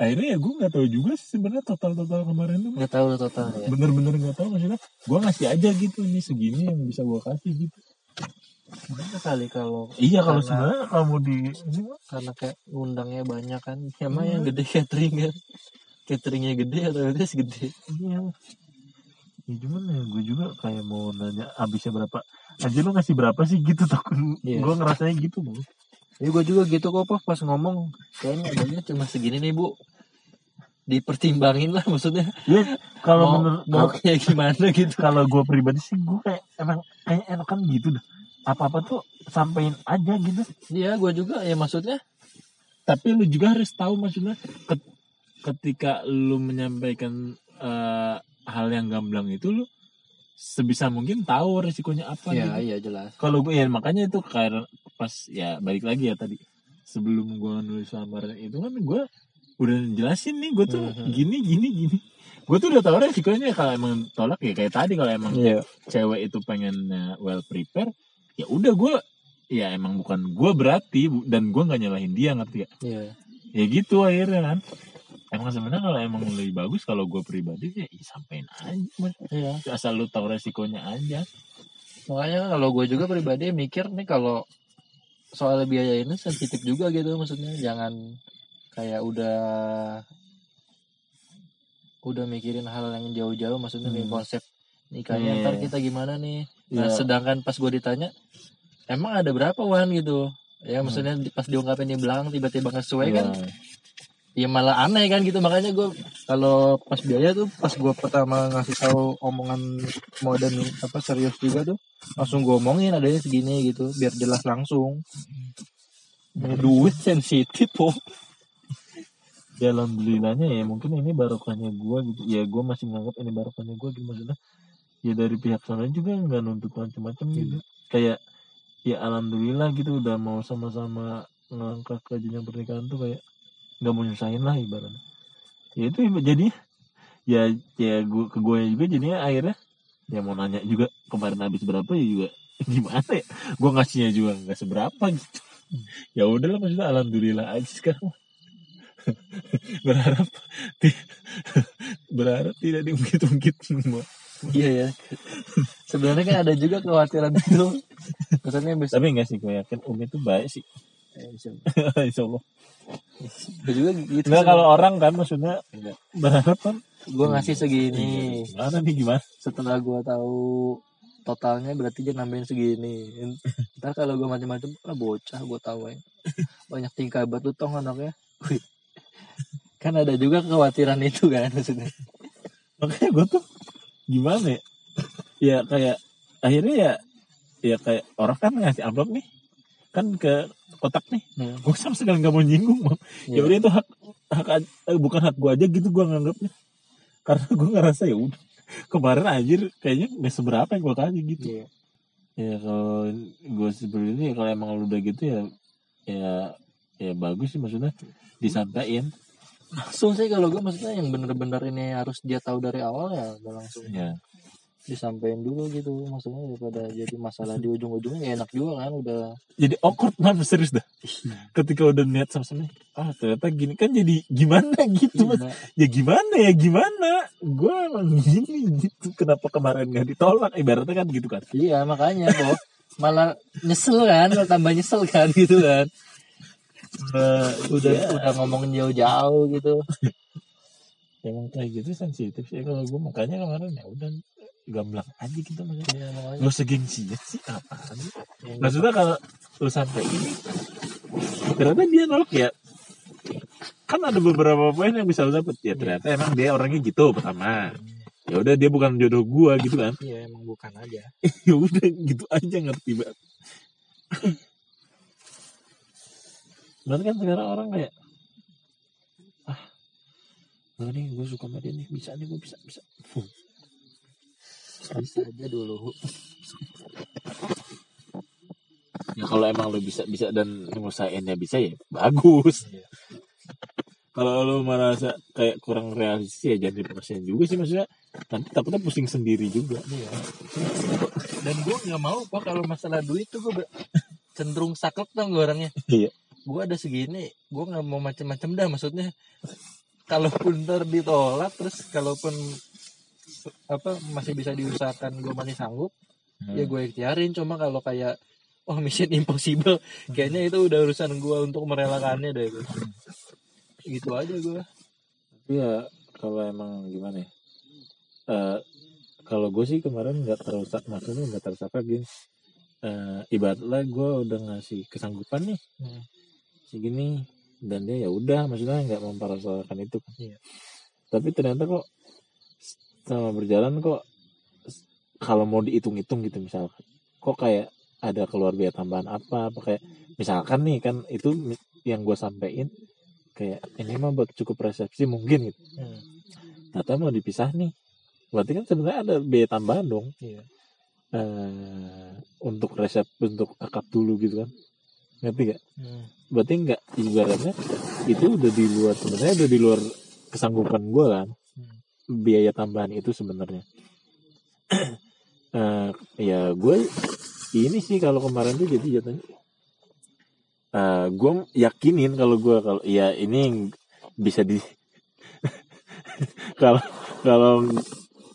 akhirnya ya gue nggak tahu juga sih sebenarnya total total kemarin tuh Nggak tahu total ya. bener-bener nggak tahu maksudnya gue ngasih aja gitu ini segini yang bisa gue kasih gitu Berapa kali kalau iya kalau sebenarnya kamu di ini mah, karena kayak ngundangnya banyak kan. Emang yang gede catering kan. Cateringnya gede atau itu gede. iya ya cuman ya gue juga kayak mau nanya habisnya berapa aja lu ngasih berapa sih gitu takut Iya. gue ngerasanya gitu bu Ya gue juga gitu kok Pak, pas ngomong kayaknya adanya cuma segini nih Bu. Dipertimbangin lah maksudnya. ya kalau mau, menurut mau kayak gimana gitu. kalau gue pribadi sih gue kayak emang kayak enakan gitu dah apa apa tuh sampein aja gitu Iya, gue juga ya maksudnya. tapi lu juga harus tahu maksudnya ket- ketika lu menyampaikan eh, hal yang gamblang itu lu sebisa mungkin tahu resikonya apa Iya, gitu. iya jelas. kalau gue ya makanya itu karena pas ya balik lagi ya tadi sebelum gue nulis lamaran itu kan gue udah jelasin nih gue tuh Mhm. gini gini gini gue tuh udah tahu resikonya kalau emang tolak ya kayak tadi kalau emang Iya. cewek itu pengen well prepare ya udah gue ya emang bukan gue berarti dan gue nggak nyalahin dia ngerti ya Iya. ya gitu akhirnya kan emang sebenarnya kalau emang lebih bagus kalau gue pribadi ya, ya sampein aja. Iya. asal lu tahu resikonya aja Makanya kalau gue juga pribadi mikir nih kalau soal biaya ini sensitif juga gitu maksudnya jangan kayak udah udah mikirin hal yang jauh-jauh maksudnya nih Hmm. konsep nikahnya Iya. ntar kita gimana nih nah Iya. sedangkan pas gue ditanya emang ada berapa wan gitu ya maksudnya di- pas diungkapin di belakang tiba-tiba nggak sesuai kan ya malah aneh kan gitu. Makanya gue kalau pas biaya tuh pas gue pertama ngasih tahu omongan modern apa serius juga tuh langsung gue omongin adanya segini gitu biar jelas langsung. Ya, duit sensitif kok ya alhamdulillahnya ya mungkin ini barokahnya gue gitu. Ya gue masih nganggap ini barokahnya gue gitu maksudnya ya dari pihak sana juga nggak nuntut macam-macam gitu. Kayak ya alhamdulillah gitu udah mau sama-sama ngangkat ke jenjang pernikahan tuh kayak nggak mau nyusahin lah ibaratnya. Ya itu jadi ya ya gue ke gue juga jadinya akhirnya ya mau nanya juga kemarin habis berapa ya juga gimana ya? Gue ngasihnya juga nggak seberapa gitu. Ya udahlah maksudnya alhamdulillah aja sekarang. Berharap berharap tidak diungkit-ungkit semua. Iya ya. Sebenarnya kan ada juga kekhawatiran itu. Maksudnya bisa tapi enggak sih gue yakin Umi itu baik sih insya Allah gue juga gitu enggak kalau orang kan maksudnya berharap kan gue ngasih segini. Gimana nih gimana? Setelah gua tahu totalnya berarti dia nambahin segini. Ntar kalau gua macam-macam ah bocah gua tahu ya banyak tingkah batu tong anaknya. Kan ada juga kekhawatiran itu kan maksudnya. Makanya gue tuh gimana ya? Ya kayak akhirnya ya ya kayak orang kan ngasih amplop nih. Kan ke kotak nih Hmm. gue sama sekali nggak mau nyinggung Bang. ya Iya. udah itu hak hak eh, bukan hak gue aja gitu gue nganggapnya karena gue ngerasa ya udah kemarin anjir kayaknya nggak seberapa yang gue kasih gitu Iya. ya kalau gue seperti ya kalau emang lu udah gitu ya ya ya bagus sih maksudnya disampaikan langsung sih kalau gua maksudnya yang bener-bener ini harus dia tahu dari awal ya udah langsung ya disampaikan dulu gitu. Maksudnya daripada jadi masalah di ujung-ujungnya nggak enak juga kan udah. Jadi awkward banget serius dah. Ketika udah niat sama-sama ah ternyata gini kan jadi gimana gitu mas? Ya gimana ya gimana? Gue emang gini gitu kenapa kemarin gak ditolak? Ibaratnya kan gitu kan. Iya makanya kok malah nyesel kan malah tambah nyesel kan gitu kan. Udah udah ya, udah. ngomongin jauh-jauh gitu. Emang kayak gitu sensitif sih kalau gue makanya kemarin ya udah gamblang aja gitu maksudnya. Makanya. lu segengsinya sih apaan sih? Ya, maksudnya kalau lu sampai ini ternyata dia nolak ya. Kan ada beberapa poin yang bisa lu dapet. Ya ternyata emang dia orangnya gitu pertama. Ya udah dia bukan jodoh gua gitu kan. Iya emang bukan aja. ya udah gitu aja ngerti banget. Berarti kan sekarang orang kayak ah nih gue suka sama dia nih bisa nih gue bisa bisa bisa aja dulu ya kalau emang lo bisa bisa dan ngusahainnya bisa ya bagus Iya. kalau lo merasa kayak kurang realistis ya jangan dipaksain juga sih maksudnya nanti takutnya pusing sendiri juga Iya. Dan gue nggak mau pak kalau masalah duit tuh gue cenderung saklek tau gue orangnya. Iya. Gue ada segini, gue nggak mau macem-macem dah maksudnya. Kalaupun ntar ditolak terus kalaupun apa masih bisa diusahakan gue masih sanggup ya gue ikhtiarin. Cuma kalau kayak oh mission impossible kayaknya itu udah urusan gue untuk merelakannya deh itu gitu aja gue Tapi ya kalau emang gimana ya? Eh, kalau gue sih kemarin nggak terusak maksudnya nggak terusak gini Eh, ibaratnya gue udah ngasih kesanggupan nih. Hmm. segini dan dia ya udah maksudnya nggak mempersoalkan itu. Kan Iya. tapi ternyata kok sama berjalan kok kalau mau dihitung-hitung gitu misalkan kok kayak ada keluar biaya tambahan apa apa kayak misalkan nih kan itu yang gue sampein kayak ini mah buat cukup resepsi mungkin gitu Hmm. ternyata mau dipisah nih berarti kan sebenarnya ada biaya tambahan dong Iya. eh untuk resep untuk akad dulu gitu kan ngerti gak Hmm. berarti nggak ibaratnya itu udah di luar sebenarnya udah di luar kesanggupan gue kan. Biaya tambahan itu sebenarnya. Eh, ya gue ini sih kalau kemarin tuh jadi jatuhnya eh gue yakinin kalau gue kalau ya ini bisa di kalau kalau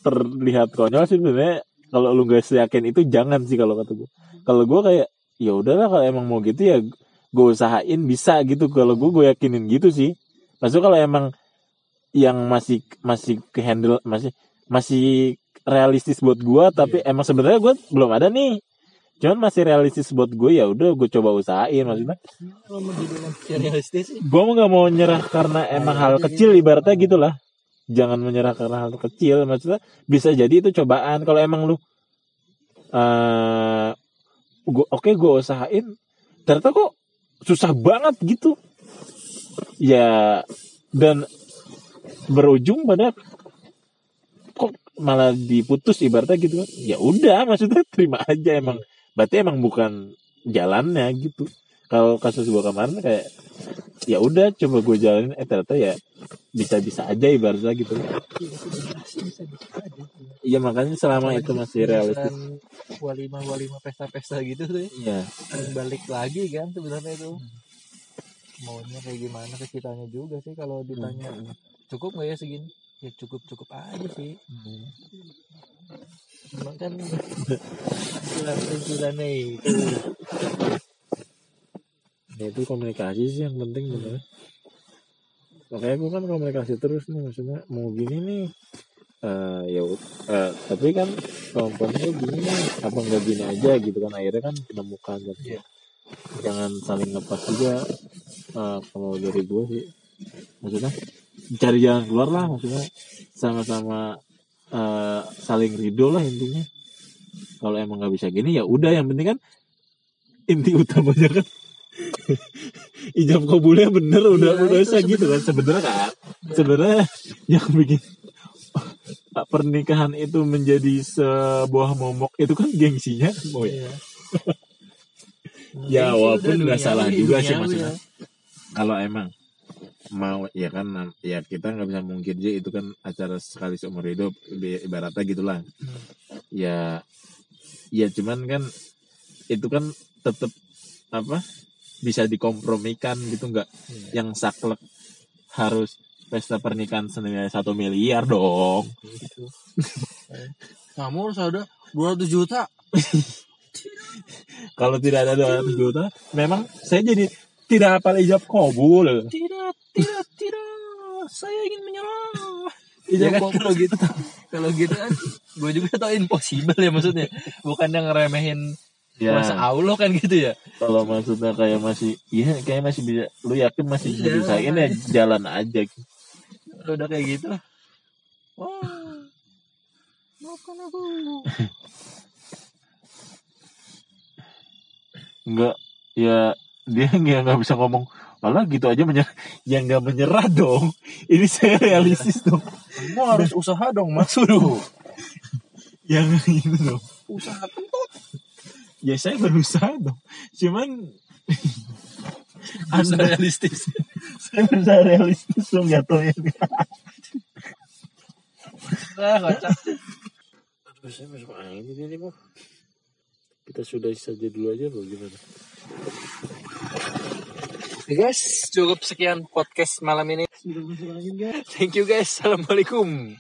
terlihat konyol sih sebenarnya kalau lu gak yakin itu jangan sih kalau kata gue kalau gue kayak ya udahlah kalau emang mau gitu ya gue usahain bisa gitu. Kalau gue gue yakinin gitu sih. Maksudnya kalau emang yang masih masih ke handle masih masih realistis buat gue tapi emang sebenarnya gue belum ada nih. Cuman masih realistis buat gue ya udah gue coba usahain maksudnya. Kalau mau realistis gue nggak mau nyerah karena emang hal kecil ibaratnya gitulah. Jangan menyerah karena hal kecil maksudnya bisa jadi itu cobaan. Kalau emang lu eh gua oke gue usahain ternyata kok susah banget gitu. Ya dan berujung pada kok malah diputus ibaratnya gitu kan. Ya udah maksudnya terima aja emang. Berarti emang bukan jalannya gitu. Kalau kasus gua kemarin kayak ya udah coba gue jalanin. Eh ternyata ya bisa-bisa aja ibaratnya gitu. Iya makanya selama itu masih realistis. Walima walima pesta pesta gitu tuh ya. iya. Balik lagi kan sebenarnya itu maunya kayak gimana ke kitanya juga sih kalau ditanya cukup nggak ya segini? Ya cukup cukup aja sih. Cuma kan cicilan-cicilannya itu. Ya itu komunikasi sih yang penting bener. Makanya gue kan komunikasi terus nih maksudnya mau gini nih. Eh ya eh, tapi kan komponennya gini nih. Apa enggak gini aja gitu kan? Akhirnya kan menemukan dan Iya. jangan saling lepas juga eh, kalau dari gue sih. Maksudnya cari jalan keluar lah maksudnya sama-sama eh, saling ridho lah intinya kalau emang nggak bisa gini ya udah yang penting kan inti utamanya kan ijab kabulnya bener udah Iya, udah bisa gitu kan sebenarnya kan sebenarnya yang bikin pernikahan itu menjadi sebuah momok itu kan gengsinya oh ya. Ya, walaupun nggak salah juga sih maksudnya. ya. kalau emang mau ya kan ya kita nggak bisa mungkir aja itu kan acara sekali seumur hidup iba- ibaratnya gitulah Hmm. ya ya cuman kan itu kan tetap apa bisa dikompromikan gitu nggak Iya. yang saklek harus pesta pernikahan senilai satu miliar dong Gitu. Kamu harus ada 200 juta. kalau tidak ada 200 juta memang saya jadi tidak hafal ijab kabul Tidak, tidak, tidak. Saya ingin menyerah. Ijab Ya kan kabul kalau gitu. Kalau gitu kan gue juga tau impossible ya maksudnya. Bukan yang ngeremehin ya kuasa Allah kan gitu ya. Kalau maksudnya kayak masih iya kayak masih bisa lu yakin masih bisa Iya, diusahain ya makanya. jalan aja kalau udah kayak gitu. Wah. Maafkan aku. Enggak ya dia nggak nggak bisa ngomong Malah gitu aja menyerah. Ya nggak menyerah dong. Ini saya realistis dong. Kamu harus usaha dong mas Suruh. Yang itu dong. Usaha kentut. Ya saya berusaha dong. Cuman Anda, realistis. saya berusaha realistis dong jatuhnya. Nah, kocak. Aduh, saya masuk angin ini. Kita sudah saja dulu aja loh gimana? Oke guys, cukup sekian podcast malam ini. Thank you guys. Assalamualaikum.